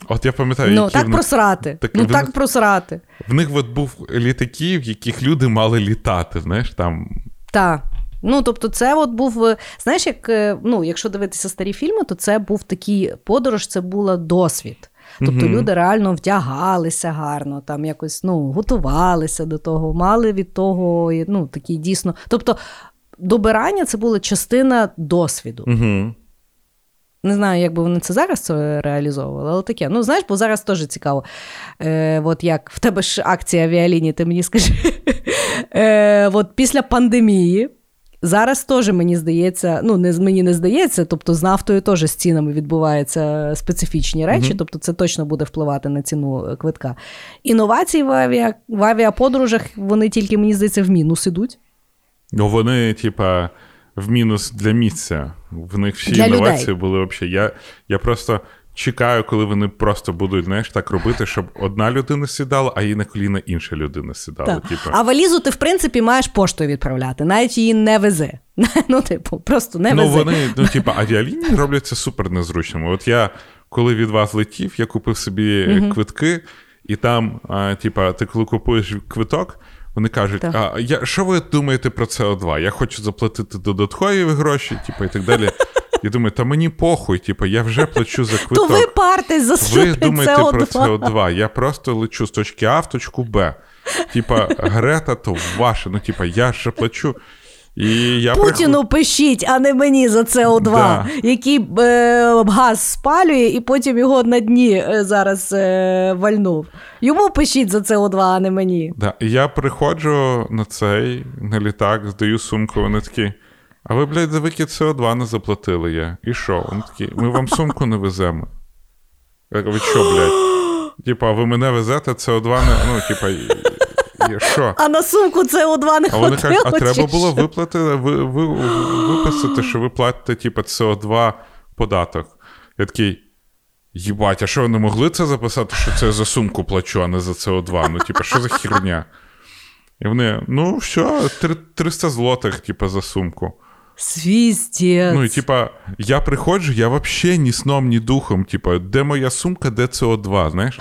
От я пам'ятаю, ну, так них... просрати. Так, ну, так просрати. В них от був літаки, в яких люди мали літати, знаєш, там. Так. Ну, тобто, це от був, е, знаєш, як ну, якщо дивитися старі фільми, то це був такий подорож, це була досвід. Тобто люди реально вдягалися гарно, там якось ну, готувалися до того, мали від того ну, такі дійсно. Тобто, добирання це була частина досвіду. mm Не знаю, як би вони це зараз це реалізовували, але таке. Ну, знаєш, бо зараз теж цікаво. Е, От як в тебе ж акція авіалінії, ти мені скажи. Е, От після пандемії Зараз теж мені здається, ну не мені не здається, тобто з нафтою теж з цінами відбуваються специфічні речі, mm тобто це точно буде впливати на ціну е, квитка. Інновації в авіа, в авіаподорожах вони тільки, мені здається, в мінус ідуть. Ну, вони, типа, в мінус для місця. В них всі для інновації людей. були взагалі. Я, я просто. Чекаю, коли вони просто будуть знаєш, так робити, щоб одна людина сідала, а їй на коліна інша людина сідала. Типу. А валізу ти, в принципі, маєш поштою відправляти, навіть її не везе. Ну, типу, просто не везе. Ну, вони, ну, типу, авіалінії роблять це супер незручними. От я, коли від вас летів, я купив собі uh квитки, і там, а, типу, ти коли купуєш квиток, вони кажуть: так. а я, що ви думаєте про СО2? Я хочу заплатити додаткові гроші, типу, і так далі. Я думаю, та мені похуй, типу, я вже плачу за квиток. То ви партесь за Ви думаєте СО2. про СО2. Я просто лечу з точки А в точку Б. Типа, Грета, то ваше. Ну, типа, я ще плачу. І я Путіну приход... пишіть, а не мені за СО2, да. який е, газ спалює, і потім його на дні е, зараз е, вальнув. Йому пишіть за СО2, а не мені. Да. І я приходжу на цей на літак, здаю сумку, вони такі. А ви, блядь, за викид СО2 не заплатили я. І що? Вони такі, ми вам сумку не веземо. Я кажу, ви що, блядь? Типа, ви мене везете, СО2 не. Ну, типа, що? А на сумку СО2 не А вони кажуть, а треба було виплати, ви, ви, виписати, що ви платите, типа, СО2 податок. Я такий. Їбать, а що ви не могли це записати, що це за сумку плачу, а не за СО2? Ну, типа, що за херня? І вони, ну, все, 300 злотих, типа, за сумку. Свістець. Ну, і типа, я приходжу, я взагалі ні сном, ні духом. Типа, де моя сумка, де СО2, знаєш?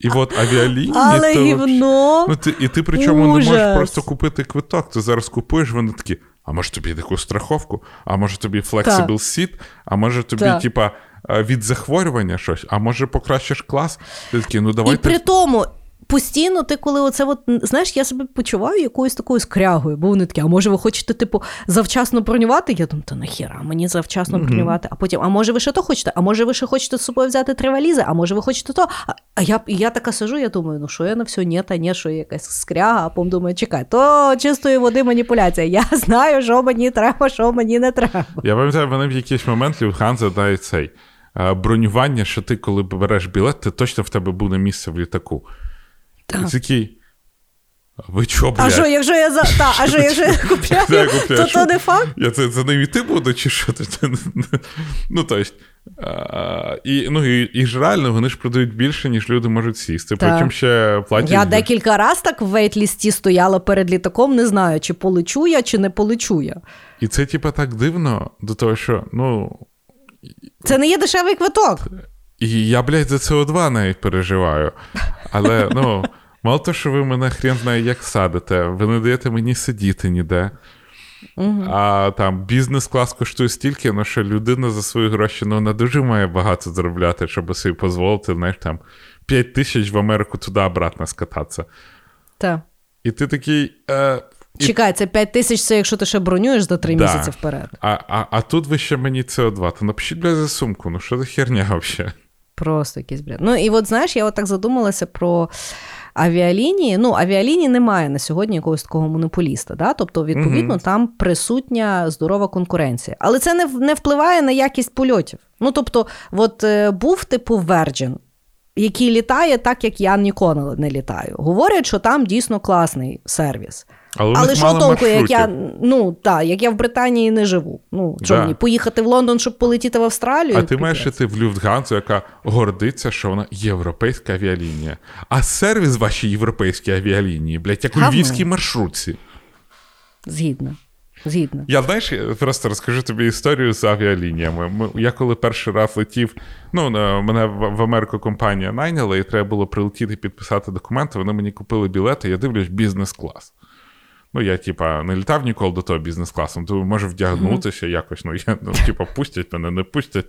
І от авіалінії. Але гівно. Ну, ти, І ти причому Ужас. не можеш просто купити квиток. Ти зараз купуєш, вони такі. А може тобі таку страховку, а може тобі flexible seat, а може тобі, типа, від захворювання щось, а може покращиш клас. Ти такий, ну давай. І при тому постійно ти, коли оце от, знаєш, я себе почуваю якоюсь такою скрягою, бо вони такі, а може ви хочете, типу, завчасно бронювати? Я думаю, то нахіра, мені завчасно mm-hmm. бронювати. А потім, а може ви ще то хочете? А може ви ще хочете з собою взяти три валізи? А може ви хочете то? А, а я я така сижу, я думаю, ну що я на все, ні, та ні, що якась скряга, а потім думаю, чекай, то чистої води маніпуляція. Я знаю, що мені треба, що мені не треба. Я пам'ятаю, вони в якийсь момент Люфтганза дають цей бронювання, що ти, коли береш білет, ти точно в тебе буде місце в літаку. Так. такий. Ви чо, блядь? А що, якщо я за. Та, а що, якщо я купляю, то то не факт? Я це за ним іти буду, чи що? Ну, тобто, і, ну, і, і ж реально вони ж продають більше, ніж люди можуть сісти. Так. Потім ще платять. Я декілька разів так в вейтлісті стояла перед літаком, не знаю, чи полечу я, чи не полечу я. І це, типа, так дивно, до того, що, ну. Це не є дешевий квиток. І я, блядь, за СО2 навіть переживаю. Але, ну. Мало того, що ви мене хрен знає, як садите, ви не даєте мені сидіти ніде. А там бізнес-клас коштує стільки, ну, що людина за свої гроші ну, вона дуже має багато заробляти, щоб собі дозволити, знаєш, там 5 тисяч в Америку туди обратно скататися. Так. І ти такий. Е, Чекай, це 5 тисяч, це якщо ти ще бронюєш за 3 да. місяці вперед. А а, а тут ви ще мені СО2. То напишіть бля, за сумку, ну що за херня взагалі? Просто якийсь бред. Ну і от знаєш, я от так задумалася про авіалінії. Ну, авіалінії немає на сьогодні якогось такого монополіста. Да? Тобто, відповідно, mm там присутня здорова конкуренція. Але це не не впливає на якість польотів. Ну, тобто, от е, був типу Virgin, який літає так, як я ніколи не літаю. Говорять, що там дійсно класний сервіс. Але, Але що толку, як я ну так, як я в Британії не живу. Ну що да. мені поїхати в Лондон, щоб полетіти в Австралію? А ти маєш іти в Люфтганзу, яка гордиться, що вона європейська авіалінія. А сервіс вашій європейській авіалінії, блядь, як у львівській маршрутці. Згідно. Згідно. Я знаєш, просто розкажу тобі історію з авіалініями. Я коли перший раз летів, ну мене в Америку компанія найняла, і треба було прилетіти підписати документи. Вони мені купили білети, я дивлюсь бізнес-клас. Ну, я, типа, не літав ніколи до того бізнес-класом, то може вдягнутися mm-hmm. якось. Ну, я, ну, типа, пустять мене, не пустять.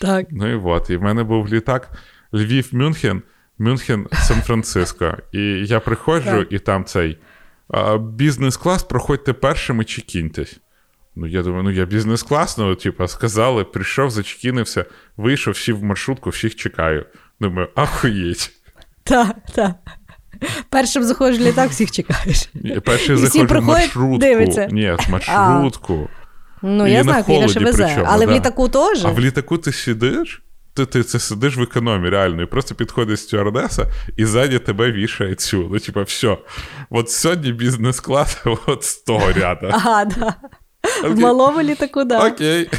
Так. Ну і от. І в мене був літак Львів, Мюнхен, Мюнхен, Сан-Франциско. І я приходжу, так. і там цей бізнес-клас, проходьте першими, чекіньтесь. Ну, я думаю, ну я бізнес-клас, ну, типа, сказали, прийшов, зачекінився, вийшов, всі в маршрутку, всіх чекаю. Думаю, ахуєть. Так, так. Першим заходиш в літак, всіх чекаєш. Перший заходжу в маршрутку. дивляться. Ні, в маршрутку. Ну, І я на знаю, ще холоді везе. причому, Але в літаку теж. А в літаку ти сидиш, ти, ти це сидиш в економі, реально, і просто підходить стюардеса, і ззаді тебе вішає цю. Ну, типа, все. От сьогодні бізнес-клас, от з того ряда. Ага, да. В малому літаку, да. Окей.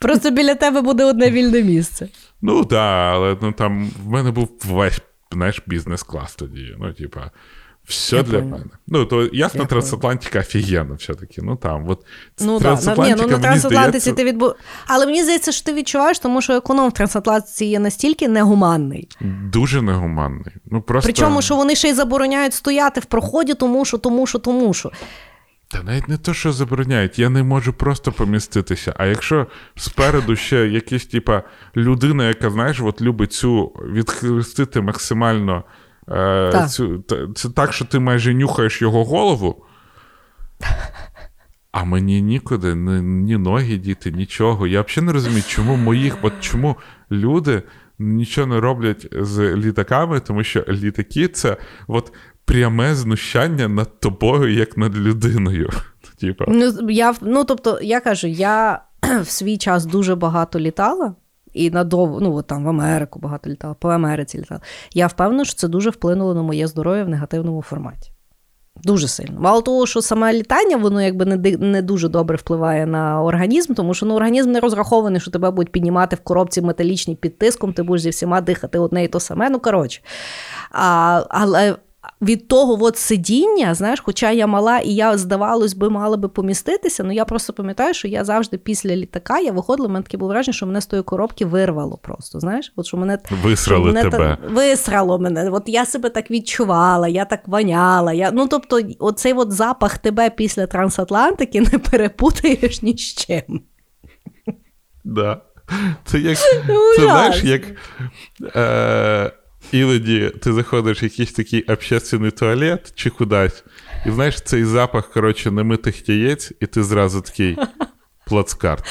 Просто біля тебе буде одне вільне місце. Ну так, да, але ну, там в мене був весь знаєш, бізнес-клас тоді. Ну, типа, все Я для понял. мене. Ну, то ясно, Я трансатлантика офігенно все-таки. Ну там, от Ну так, да. ні, ну на трансатлантиці здається, ти відбу. Але мені здається, що ти відчуваєш, тому що економ в трансатлантиці є настільки негуманний. дуже негуманний. Ну, просто... Причому, що вони ще й забороняють стояти в проході, тому що, тому що, тому що. Та навіть не то, що забороняють, я не можу просто поміститися. А якщо спереду ще якась, типа, людина, яка, знаєш, от любить цю відхрестити максимально е, Так. цю, та- це так, що ти майже нюхаєш його голову. А мені нікуди, ні, ні ноги діти, нічого. Я взагалі не розумію, чому моїх, от чому люди нічого не роблять з літаками, тому що літаки це от пряме знущання над тобою, як над людиною. Типа, Ну, я, ну, тобто, я кажу, я в свій час дуже багато літала. І надовго, ну от там в Америку багато літала, по Америці літала. Я впевнена, що це дуже вплинуло на моє здоров'я в негативному форматі. Дуже сильно. Мало того, що саме літання, воно якби не, не дуже добре впливає на організм, тому що ну, організм не розрахований, що тебе будуть піднімати в коробці металічній під тиском, ти будеш зі всіма дихати одне і то саме. Ну, коротше. А, але від того от сидіння, знаєш, хоча я мала і я, здавалось би, мала би поміститися, ну я просто пам'ятаю, що я завжди після літака я виходила, в мене таке було враження, що мене з тої коробки вирвало просто. Знаєш, от що мене Висрали мене тебе. та- висрало мене. От я себе так відчувала, я так воняла. Я, ну тобто, оцей от запах тебе після трансатлантики не перепутаєш ні з чим. Да. Це як. Це знаєш, як. Е, іноді ти заходиш в якийсь такий общественний туалет чи кудись, і знаєш цей запах, коротше, немитих яєць, і ти зразу такий плацкарт.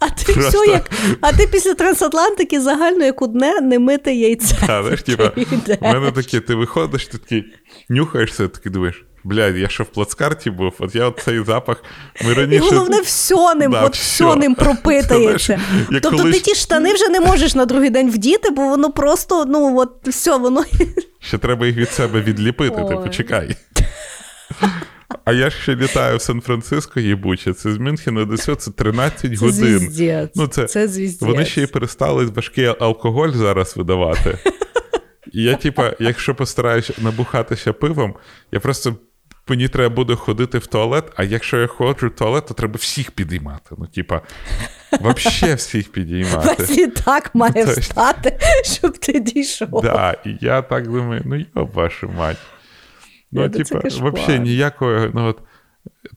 А ти Просто- все як. А ти після трансатлантики загально як одне немите яйце. А, знаєш, типа, в мене таке, ти виходиш, ти такий нюхаєшся, такий думаєш, блядь, я що в плацкарті був, от я от цей запах. Ми І раніше. головне, все ним, Да, от всьо. все ним пропитається. Знаєш, тобто колись- ти ті штани вже не можеш на другий день вдіти, бо воно просто, ну от все, воно. Ще треба їх від себе відліпити, ти Ой. почекай. А я ще літаю в Сан-Франциско, їбуче. Це з Мюнхена до цього це 13 Це годин. звіздець. Ну, це- це звіздець. Вони ще й перестали важкий алкоголь зараз видавати. І я, типа, якщо постараюсь набухатися пивом, я просто. Мені треба буде ходити в туалет, а якщо я ходжу в туалет, то треба всіх підіймати. Ну, типа, взагалі всіх підіймати. Весь літак має Тобто- встати, щоб ти дійшов. Да, і я так думаю, ну йоб вашу мать. Ну, ну, типа, взагалі ніякого, ну от,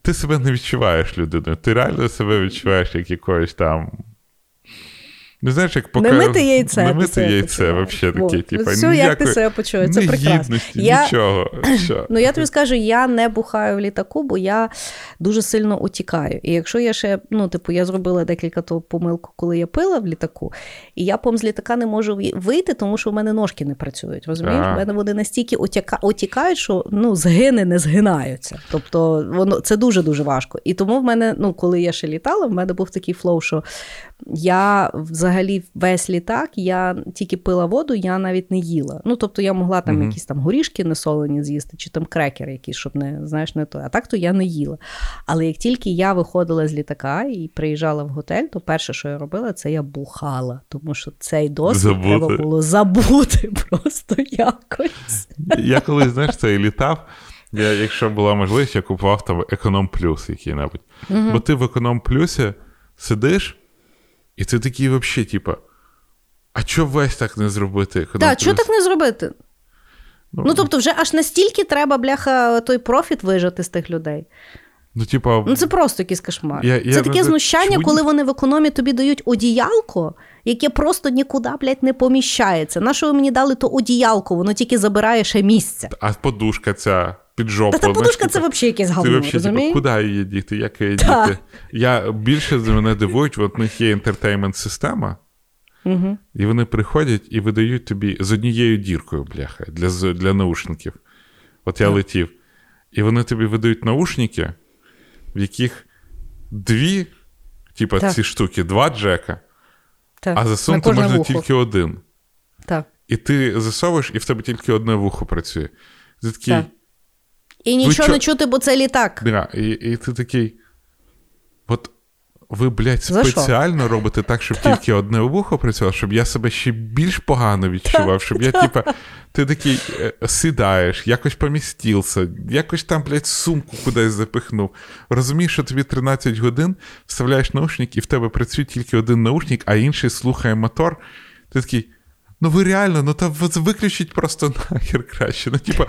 ти себе не відчуваєш людиною, ти реально себе відчуваєш як якоюсь там. Не знаєш, як поки... Немите яйце. Не мити яйце, взагалі таке. Типа, Все, як ти себе почуєш, це прекрасно. Я, нічого. Все. Ну, я тобі скажу, я не бухаю в літаку, бо я дуже сильно отікаю. І якщо я ще, ну, типу, я зробила декілька то помилку, коли я пила в літаку, і я потім з літака не можу вийти, тому що в мене ножки не працюють. Розумієш? В мене вони настільки отікають, що ну, згини не згинаються. Тобто, воно це дуже дуже важко. І тому в мене, ну, коли я ще літала, в мене був такий flow, що я взагалі весь літак, я тільки пила воду, я навіть не їла. Ну, тобто я могла там Мгм. якісь там горішки несолені з'їсти, чи там крекери якісь, щоб не знаєш, не то. А так то я не їла. Але як тільки я виходила з літака і приїжджала в готель, то перше, що я робила, це я бухала, тому що цей досвід Забути. треба було забути просто якось. Я колись, знаєш, це і літав. Я, якщо була можливість, я купував там економ плюс який-небудь. Бо ти в економ плюсі сидиш, і ти такий взагалі, типа, а чого весь так не зробити? Так, що плюс? так не зробити? Ну, тобто, вже аж настільки треба, бляха, той профіт вижати з тих людей. Ну, типа, Ну, це просто якийсь кошмар. Я- я це таке знаю, знущання, чому коли вони в економі тобі дають одіялко, яке просто нікуди, блядь, не поміщається. На що ви мені дали то одіялко, воно тільки забирає ще місце. а подушка ця під жопу. Та та подушка це взагалі якесь Ти говно, вообще, розумієш? куди її діти? Як її діти? Я більше за мене дивують, от в них є інтертеймент-система, Угу. і вони приходять і видають тобі з однією діркою, бляха, для, для наушників. От я летів, і вони тобі видають наушники, в яких дві, типа ці штуки, два джека, Так. а засунути можна вухо. тільки один. Так. І ти засовуєш, і в тебе тільки одне вухо працює. Ти такий, Так. І нічого чо- не чути, бо це літак. Да, і, і ти такий. От ви, блядь, спеціально робите так, щоб тільки одне вухо працювало, щоб я себе ще більш погано відчував, щоб я, типа, ти такий е, сідаєш, якось помістився, якось там, блядь, сумку кудись запихнув. Розумієш, що тобі 13 годин, вставляєш наушник, і в тебе працює тільки один наушник, а інший слухає мотор. Ти такий. Ну ви реально, ну та ви- виключіть просто нахер краще. Ну, типа,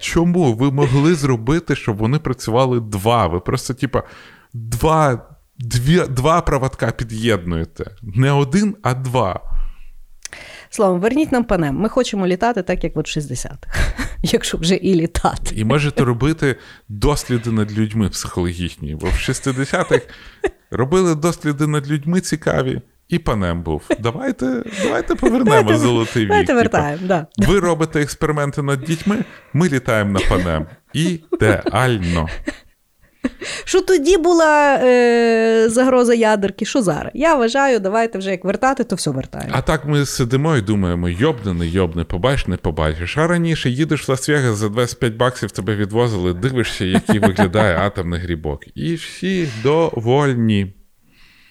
чому ви могли зробити, щоб вони працювали два? Ви просто, типа, два, дві, два проводка під'єднуєте. Не один, а два. Словом, верніть нам панем. Ми хочемо літати так, як в 60-х, якщо вже і літати. І можете робити досліди над людьми психологічні. Бо в 60-х робили досліди над людьми цікаві, і панем був. Давайте, давайте повернемо золотий вік. Давайте вертаємо, да. Ви робите експерименти над дітьми, ми літаємо на панем. Ідеально. Що тоді була е, загроза ядерки, що зараз? Я вважаю, давайте вже як вертати, то все вертаємо. А так ми сидимо і думаємо: йобне, не йобне, побачиш, не побачиш. А раніше їдеш в Лас-Вегас за 25 баксів тебе відвозили, дивишся, який виглядає атомний грібок. І всі довольні.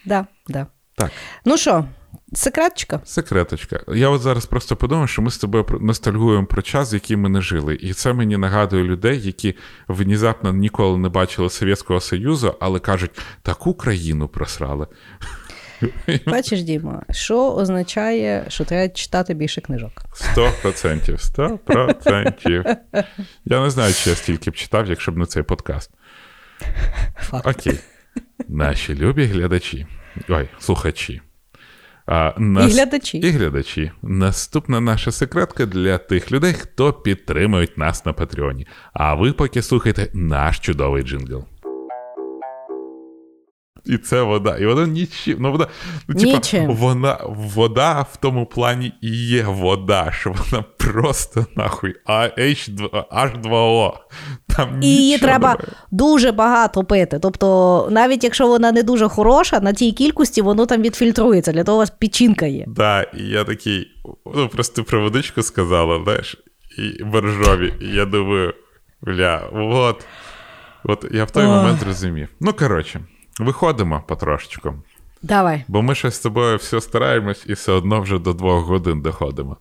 Да, да. Так, Ну що, секретчика? секреточка. Я от зараз просто подумав, що ми з тобою ностальгуємо про час, в який ми не жили. І це мені нагадує людей, які внезапно ніколи не бачили Совєтського Союзу, але кажуть, таку країну просрали. Бачиш, Діма, що означає, що треба читати більше книжок? Сто процентів, сто процентів. Я не знаю, чи я стільки б читав, якщо б не цей подкаст. Факт. Окей. Наші любі глядачі. Ой, слухачі. А, І глядачі. І глядачі. Наступна наша секретка для тих людей, хто підтримують нас на Патреоні. А ви поки слухайте наш чудовий джингл. І це вода. І вона нічим. Ну, вода, ну, типа, Нічим. вона, вода в тому плані і є вода, що вона просто нахуй H2, H2O. Там І її треба немає. дуже багато пити. Тобто, навіть якщо вона не дуже хороша, на тій кількості воно там відфільтрується. Для того у вас печінка є. Да, і я такий, ну просто про водичку сказала, знаєш, і боржові. І я думаю, бля, от. От я в той Ох. момент зрозумів. Ну, коротше, виходимо потрошечку. Давай. Бо ми ще з тобою все стараємось і все одно вже до двох годин доходимо.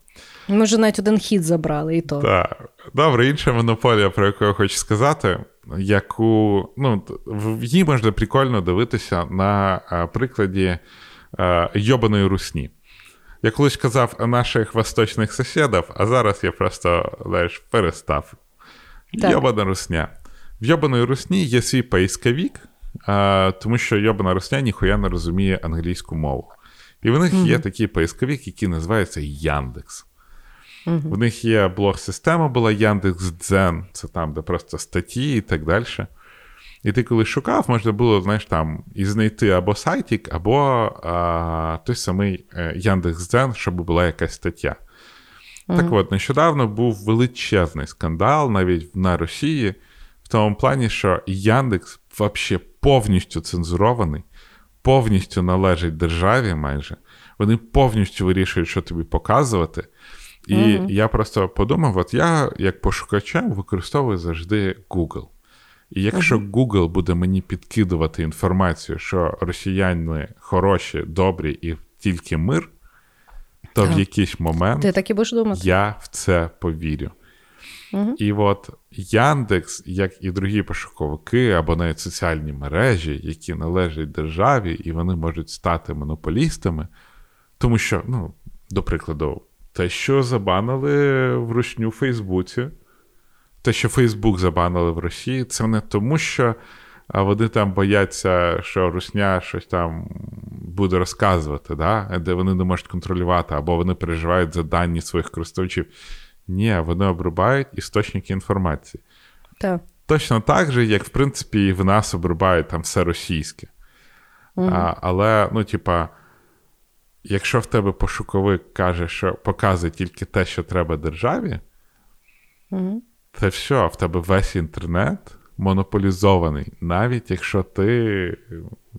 Ми вже навіть один хід забрали, і то. Так. Добре, інша монополія, про яку я хочу сказати, яку ну, в її можна прикольно дивитися на прикладі йобаної русні. Я колись казав наших восточних сусідів, а зараз я просто знаєш, перестав. Так. Йобана русня. В йобаної русні є свій поисковик, а, тому що йобана русня ніхуя не розуміє англійську мову. І в них є такий поисковик, який називається Яндекс. В них є блог-система була Яндекс.Дзен, це там, де просто статті і так далі. І ти коли шукав, можна було, знаєш, там і знайти або сайтик, або а, той самий е, Яндекс.Дзен, щоб була якась стаття. Так от, нещодавно був величезний скандал навіть на Росії, в тому плані, що Яндекс взагалі повністю цензурований, повністю належить державі майже. Вони повністю вирішують, що тобі показувати. І я просто подумав: от я, як пошукачем, використовую завжди Google. І якщо Google буде мені підкидувати інформацію, що росіяни хороші, добрі і тільки мир, то в якийсь момент Ти так і будеш думати? я в це повірю. І от Яндекс, як і другі пошуковики або навіть соціальні мережі, які належать державі, і вони можуть стати монополістами, тому що, ну, до прикладу, те, що забанили в ручню Фейсбуці, те, що Фейсбук забанили в Росії, це не тому, що вони там бояться, що Русня щось там буде розказувати, да? де вони не можуть контролювати, або вони переживають за дані своїх користувачів. Ні, вони обрубають істочники інформації. Так. Точно так же, як, в принципі, і в нас обрубають там все російське. А, але, ну, типа, якщо в тебе пошуковик каже, що показує тільки те, що треба державі, Це все, в тебе весь інтернет монополізований. Навіть якщо ти,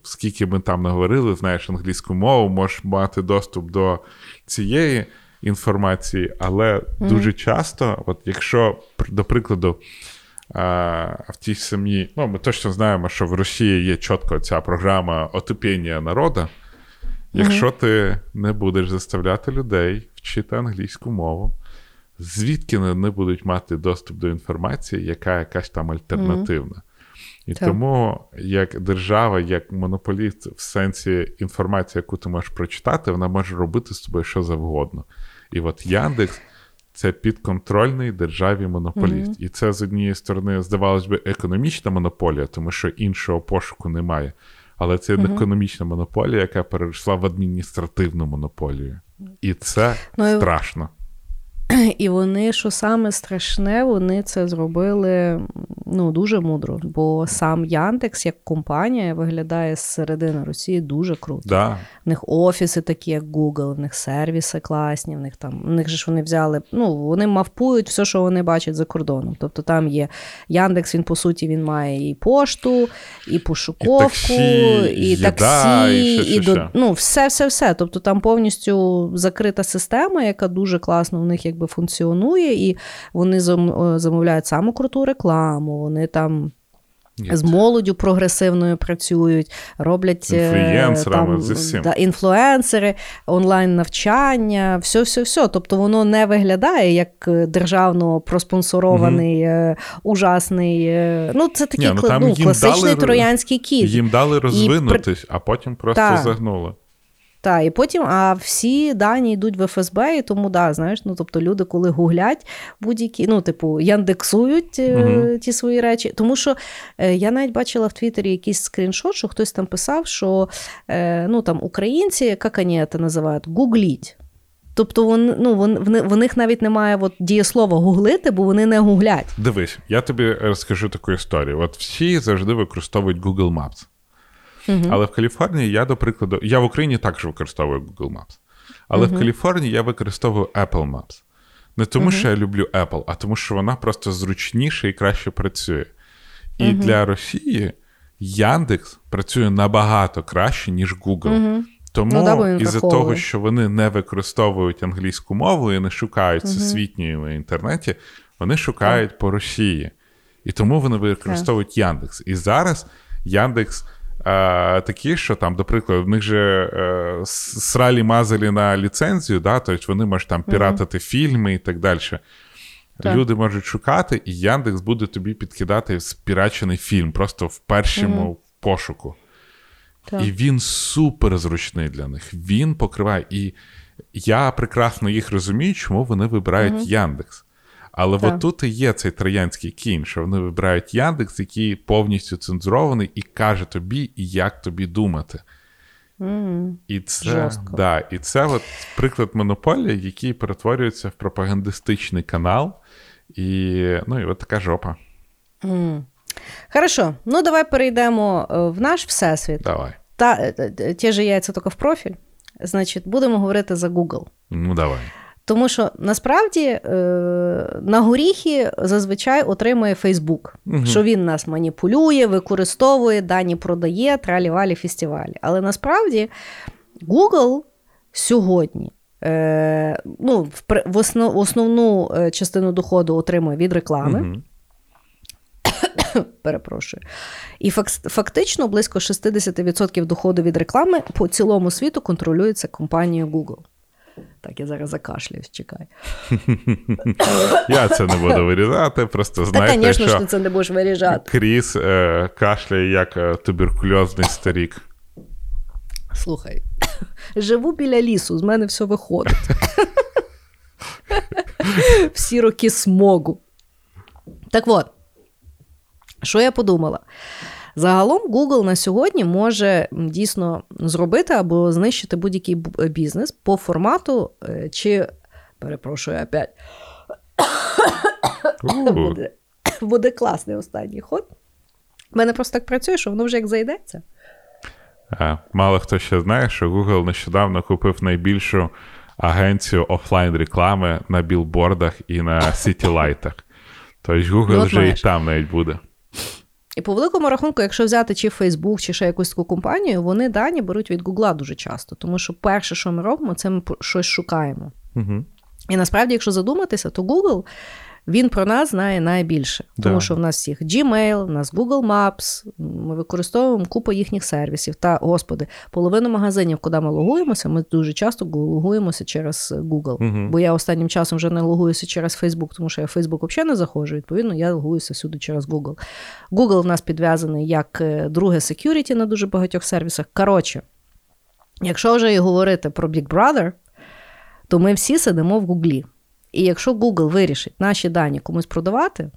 скільки ми там не говорили, знаєш англійську мову, можеш мати доступ до цієї інформації, але mm-hmm. дуже часто, от якщо, до прикладу, в тій самій, ну, ми точно знаємо, що в Росії є чітко ця програма отопіння народу. Якщо mm-hmm. ти не будеш заставляти людей вчити англійську мову, звідки вони будуть мати доступ до інформації, яка якась там альтернативна. Mm-hmm. І так. тому як держава, як монополіст, в сенсі інформації, яку ти можеш прочитати, вона може робити з тобою що завгодно. І от Яндекс це підконтрольний державі монополіст. Mm-hmm. І це з однієї сторони, здавалось би, економічна монополія, тому що іншого пошуку немає. Але це mm-hmm. економічна монополія, яка перейшла в адміністративну монополію. І це ну, страшно. І вони, що саме страшне, вони це зробили ну, дуже мудро. Бо сам Яндекс як компанія виглядає з середини Росії дуже круто. Да. В них офіси такі, як Google, в них сервіси класні, в них там в них же ж вони взяли. Ну, вони мавпують все, що вони бачать за кордоном. Тобто там є Яндекс, він по суті він має і пошту, і пошуковку, і таксі, і, таксі, і, і до ну, все, все, все. Тобто там повністю закрита система, яка дуже класно в них як якби функціонує, і вони замовляють саму круту рекламу, вони там. З молоддю прогресивною працюють, роблять е, там, да, інфлюенсери, онлайн-навчання, все, все, все. Тобто воно не виглядає як е, державно проспонсорований, mm-hmm. ужасний. Ну, це такий Ні, ну, ну, класичний дали, троянський кіт. Їм дали розвинутись, і... а потім просто так. Так, і потім, а всі дані йдуть в ФСБ, і тому да, знаєш, ну тобто люди, коли гуглять будь-які, ну, типу, яндексують угу. ті свої речі. Тому що е, я навіть бачила в Твіттері якийсь скріншот, що хтось там писав, що е, ну, там українці, як вони це називають, гугліть. Тобто вони, ну, вони, в них навіть немає от дієслова гуглити, бо вони не гуглять. Дивись, я тобі розкажу таку історію. От всі завжди використовують Google Maps. Але в Каліфорнії я, до прикладу, я в Україні також використовую Google Maps. Але uh-huh. в Каліфорнії я використовую Apple Maps. Не тому, що я люблю Apple, а тому, що вона просто зручніше і краще працює. І для Росії Яндекс працює набагато краще, ніж Google. Тому ну, да, із-за того, що вони не використовують англійську мову і не шукають всесвітньої в інтернеті, вони шукають по Росії. І тому вони використовують Яндекс. І зараз Яндекс такі, що там, до прикладу, в них же е, сралі мазалі на ліцензію, да, тобто вони можуть там піратити mm-hmm. фільми і так далі. Так. Люди можуть шукати, і Яндекс буде тобі підкидати спірачений фільм просто в першому mm-hmm. пошуку. Так. І він супер зручний для них. Він покриває. І я прекрасно їх розумію, чому вони вибирають mm-hmm. Яндекс. Але так. от тут і є цей троянський кінь, що вони вибирають Яндекс, який повністю цензурований, і каже тобі, як тобі думати. Mm, і це да, і це от приклад монополії, який перетворюється в пропагандистичний канал. І ну, і от така жопа. Mm. Хорошо, ну давай перейдемо е, в наш всесвіт. Давай. Та, е, Ті ж яйця тільки в профіль. Значить, будемо говорити за Google. Ну, давай. Тому що насправді е, на горіхи зазвичай отримує Фейсбук, угу. що він нас маніпулює, використовує, дані продає, тралі-валі фестивалі. Але насправді Google сьогодні е, ну, в, в основ, основну е, частину доходу отримує від реклами. Угу. Перепрошую. І фактично близько 60% доходу від реклами по цілому світу контролюється компанією Google. Так, я зараз закашлююсь, чекай. Я це не буду вирізати, просто знаєте, Та, звісно, що ти це не будеш виріжати. Кріс е, кашляє як е, туберкульозний старік. Слухай, живу біля лісу, з мене все виходить. Всі роки смогу. Так от, що я подумала? Загалом Google на сьогодні може дійсно зробити або знищити будь-який бізнес по формату, е, чи перепрошую опять. Буде, буде класний останній ход. У мене просто так працює, що воно вже як зайдеться. Мало хто ще знає, що Google нещодавно купив найбільшу агенцію офлайн реклами на білбордах і на сітілайтах. Тобто Google Ну, вже і там навіть буде. І по великому рахунку, якщо взяти чи Facebook, чи ще якусь таку компанію, вони дані беруть від Гугла дуже часто. Тому що перше, що ми робимо, це ми щось шукаємо. Угу. І насправді, якщо задуматися, то Google він про нас знає найбільше. Тому Да. що в нас всіх Gmail, в нас Google Maps, ми використовуємо купу їхніх сервісів. Та, господи, половину магазинів, куди ми логуємося, ми дуже часто логуємося через Google. Мгм. Бо я останнім часом вже не логуюся через Facebook, тому що я в Facebook взагалі не заходжу. Відповідно, я логуюся всюди через Google. Google в нас підв'язаний як е, друге security на дуже багатьох сервісах. Коротше, якщо вже і говорити про Big Brother, то ми всі сидимо в Гуглі. І якщо Google вирішить наші дані комусь продавати,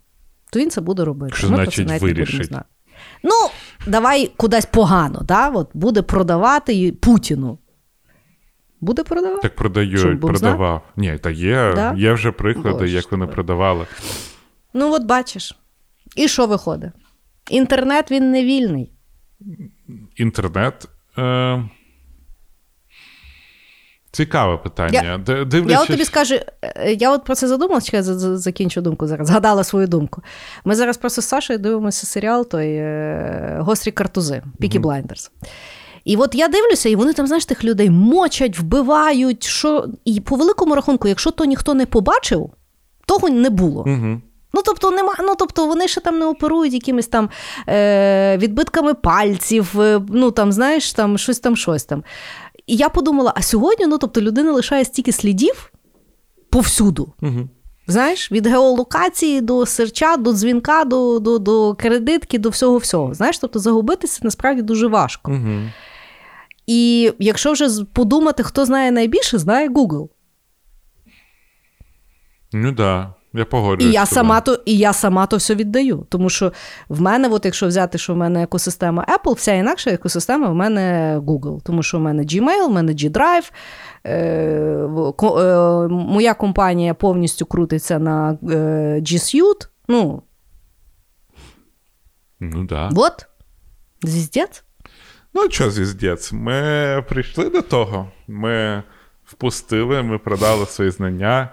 то він це буде робити. Що Ми про це навіть не будемо вирішить? знати. Ну, давай кудись погано, да? От буде продавати Путіну. Буде продавати? Так продають, продавав. Ні, та є, Да? є вже приклади, Боже як вони продавали. Ну, от бачиш. І що виходить? Інтернет він не вільний. Інтернет. Е... Цікаве питання. Я Дивлячись... от тобі скажу, е, я от про це задумалась, чекай, за- за- закінчу думку зараз, згадала свою думку. Ми зараз просто з Сашою дивимося серіал той е, Гострі картузи, Пікі Блайндерс. І от я дивлюся, і вони там, знаєш, тих людей мочать, вбивають. що... І по великому рахунку, якщо то ніхто не побачив, того не було. Угу. Ну, тобто, нема, ну, тобто вони ще там не оперують якимись там е, відбитками пальців, е, ну там, знаєш, там щось там, щось там. І я подумала: а сьогодні, ну тобто, людина лишає стільки слідів повсюду. Угу. Знаєш, від геолокації до серча, до дзвінка, до, до, до кредитки, до всього всього. Знаєш, тобто загубитися насправді дуже важко. Угу. І якщо вже подумати, хто знає найбільше, знає Google. Ну так, да, я І я сама то, і я сама то все віддаю. Тому що в мене, от якщо взяти, що в мене екосистема Apple, вся інакша екосистема в мене Google. Тому що в мене Gmail, в мене G-Drive. Е, е, моя компанія повністю крутиться на е, G Suite. Ну, Ну. Да. от. Звіздець. Ну, що звіздець? Ми прийшли до того. Ми впустили, ми продали свої знання,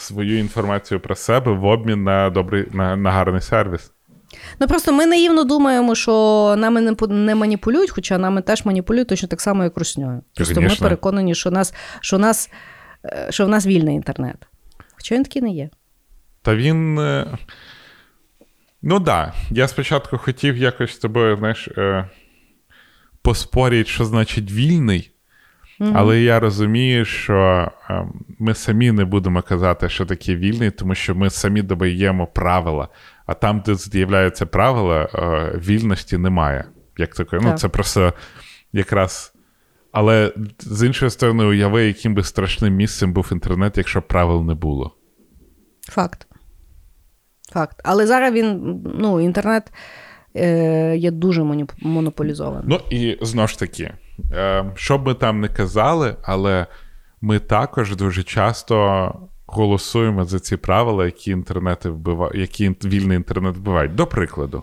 свою інформацію про себе в обмін на добрий на, на гарний сервіс. Ну просто ми наївно думаємо, що нами не, не маніпулюють, хоча нами теж маніпулюють точно так само, як русньою. Просто ми переконані, що нас, що нас, е, що в нас вільний інтернет. Хоча він такий не є. Та він. е, Ну так. Да. Я спочатку хотів якось з тобою, знаєш, е, поспорити, що значить вільний. Але я розумію, що е, ми самі не будемо казати, що таке вільний, тому що ми самі додаємо правила. А там, де з'являються правила, е, вільності немає. Як такої. Ну, це просто якраз. Але з іншої сторони, уяви, яким би страшним місцем був інтернет, якщо правил не було. Факт. Факт. Але зараз він, ну, інтернет е, є дуже монополізований. Ну і знову ж таки, що б ми там не казали, але ми також дуже часто голосуємо за ці правила, які інтернети вбива... які вільний інтернет вбивають. До прикладу,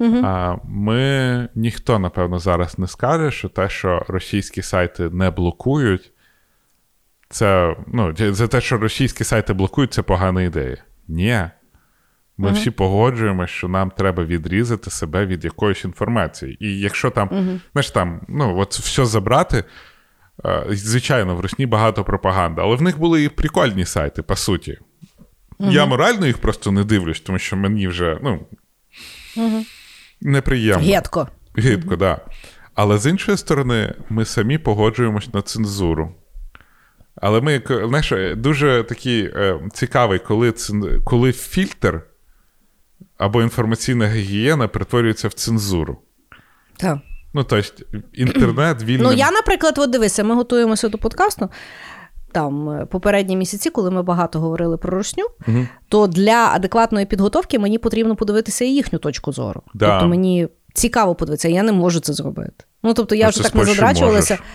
а, ми ніхто, напевно, зараз не скаже, що те, що російські сайти не блокують, це ну, за те, що російські сайти блокують, це погана ідея. Ні. Ми всі погоджуємося, що нам треба відрізати себе від якоїсь інформації. І якщо там, знаєш, там, ну, от все забрати, е, звичайно, в Росні багато пропаганди, але в них були і прикольні сайти, по суті. Я морально їх просто не дивлюсь, тому що мені вже ну, неприємно. Гетко. Гидко, так. Да. Але з іншої сторони, ми самі погоджуємось на цензуру. Але ми, знаєш, дуже такий е, цікавий, коли, цен- коли фільтр або інформаційна гігієна перетворюється в цензуру. Так. Ну, тобто, інтернет вільним... Ну, я, наприклад, от дивися, ми готуємося до подкасту. Там е, попередні місяці, коли ми багато говорили про русню, Мгм. то для адекватної підготовки мені потрібно подивитися і їхню точку зору. Да. Тобто мені цікаво подивитися, я не можу це зробити. Ну, тобто, я Ну, вже так не задрачувалася. можеш.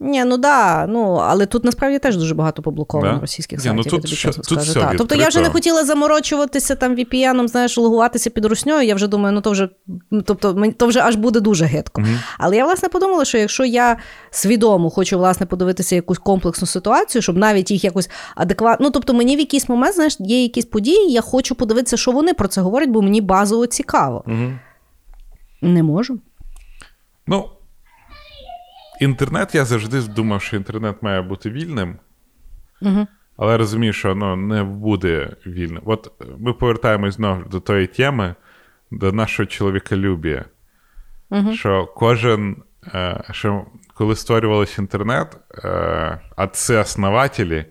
Ні, ну да, ну але тут насправді теж дуже багато поблоковано Да? російських Ні, ну тут я тобі що- тут скажу. все Та. Тобто я вже не хотіла заморочуватися там VPN, знаєш, логуватися під русньою. Я вже думаю, ну то вже ну, тобто мені то вже аж буде дуже гидко. Але я власне подумала, що якщо я свідомо хочу власне подивитися якусь комплексну ситуацію, щоб навіть їх якось адекватно. Ну тобто мені в якийсь момент, знаєш, є якісь події, я хочу подивитися, що вони про це говорять, бо мені базово цікаво. Не можу. Ну, інтернет, я завжди думав, що інтернет має бути вільним. Угу. Але я розумію, що ну, не буде вільним. От ми повертаємось знову до тої теми, до нашого чоловіколюбія. Угу. Що кожен, е, що коли створювався інтернет, е, отці основателі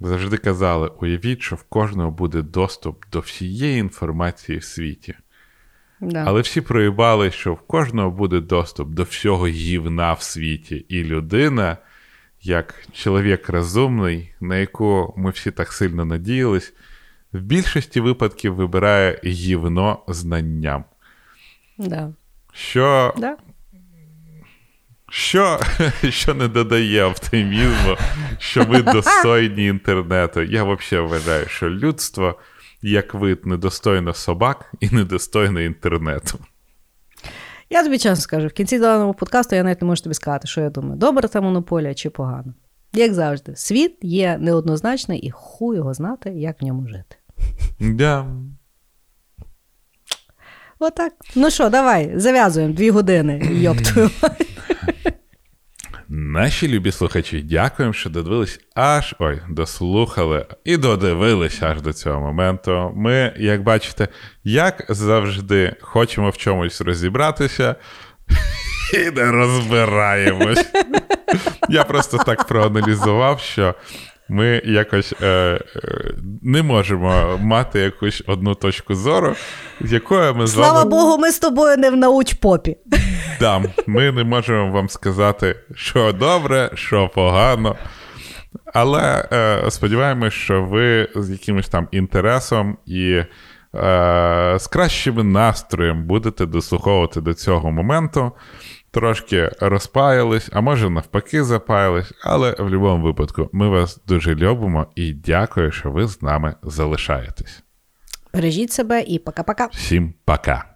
завжди казали: уявіть, що в кожного буде доступ до всієї інформації в світі. Да. Але всі проїбали, що в кожного буде доступ до всього гівна в світі. І людина, як чоловік розумний, на яку ми всі так сильно надіялись, в більшості випадків вибирає гівно знанням. Да. Що, Да. що, що не додає оптимізму, що ми достойні інтернету. Я взагалі вважаю, що людство як вид недостойно собак і недостойно інтернету. Я тобі чесно скажу, в кінці даного подкасту я навіть не можу тобі сказати, що я думаю, добра та монополія чи погано. Як завжди, світ є неоднозначний і хуй його знати, як в ньому жити. Да. Отак. Ну що, давай, зав'язуємо дві години, йоптую. Наші любі слухачі, дякуємо, що додивились аж ой, дослухали і додивились аж до цього моменту. Ми, як бачите, як завжди, хочемо в чомусь розібратися і не розбираємось. Я просто так проаналізував, що ми якось е, е, не можемо мати якусь одну точку зору, з якою ми з вами... Слава Богу, ми з тобою не в науч-попі. Да, ми не можемо вам сказати, що добре, що погано. Але е, сподіваємось, що ви з якимось там інтересом і е, з кращим настроєм будете дослуховувати до цього моменту. Трошки розпаялись, а може навпаки запаялись, але в будь-якому випадку ми вас дуже любимо і дякую, що ви з нами залишаєтесь. Бережіть себе і пока-пока. Всім пока!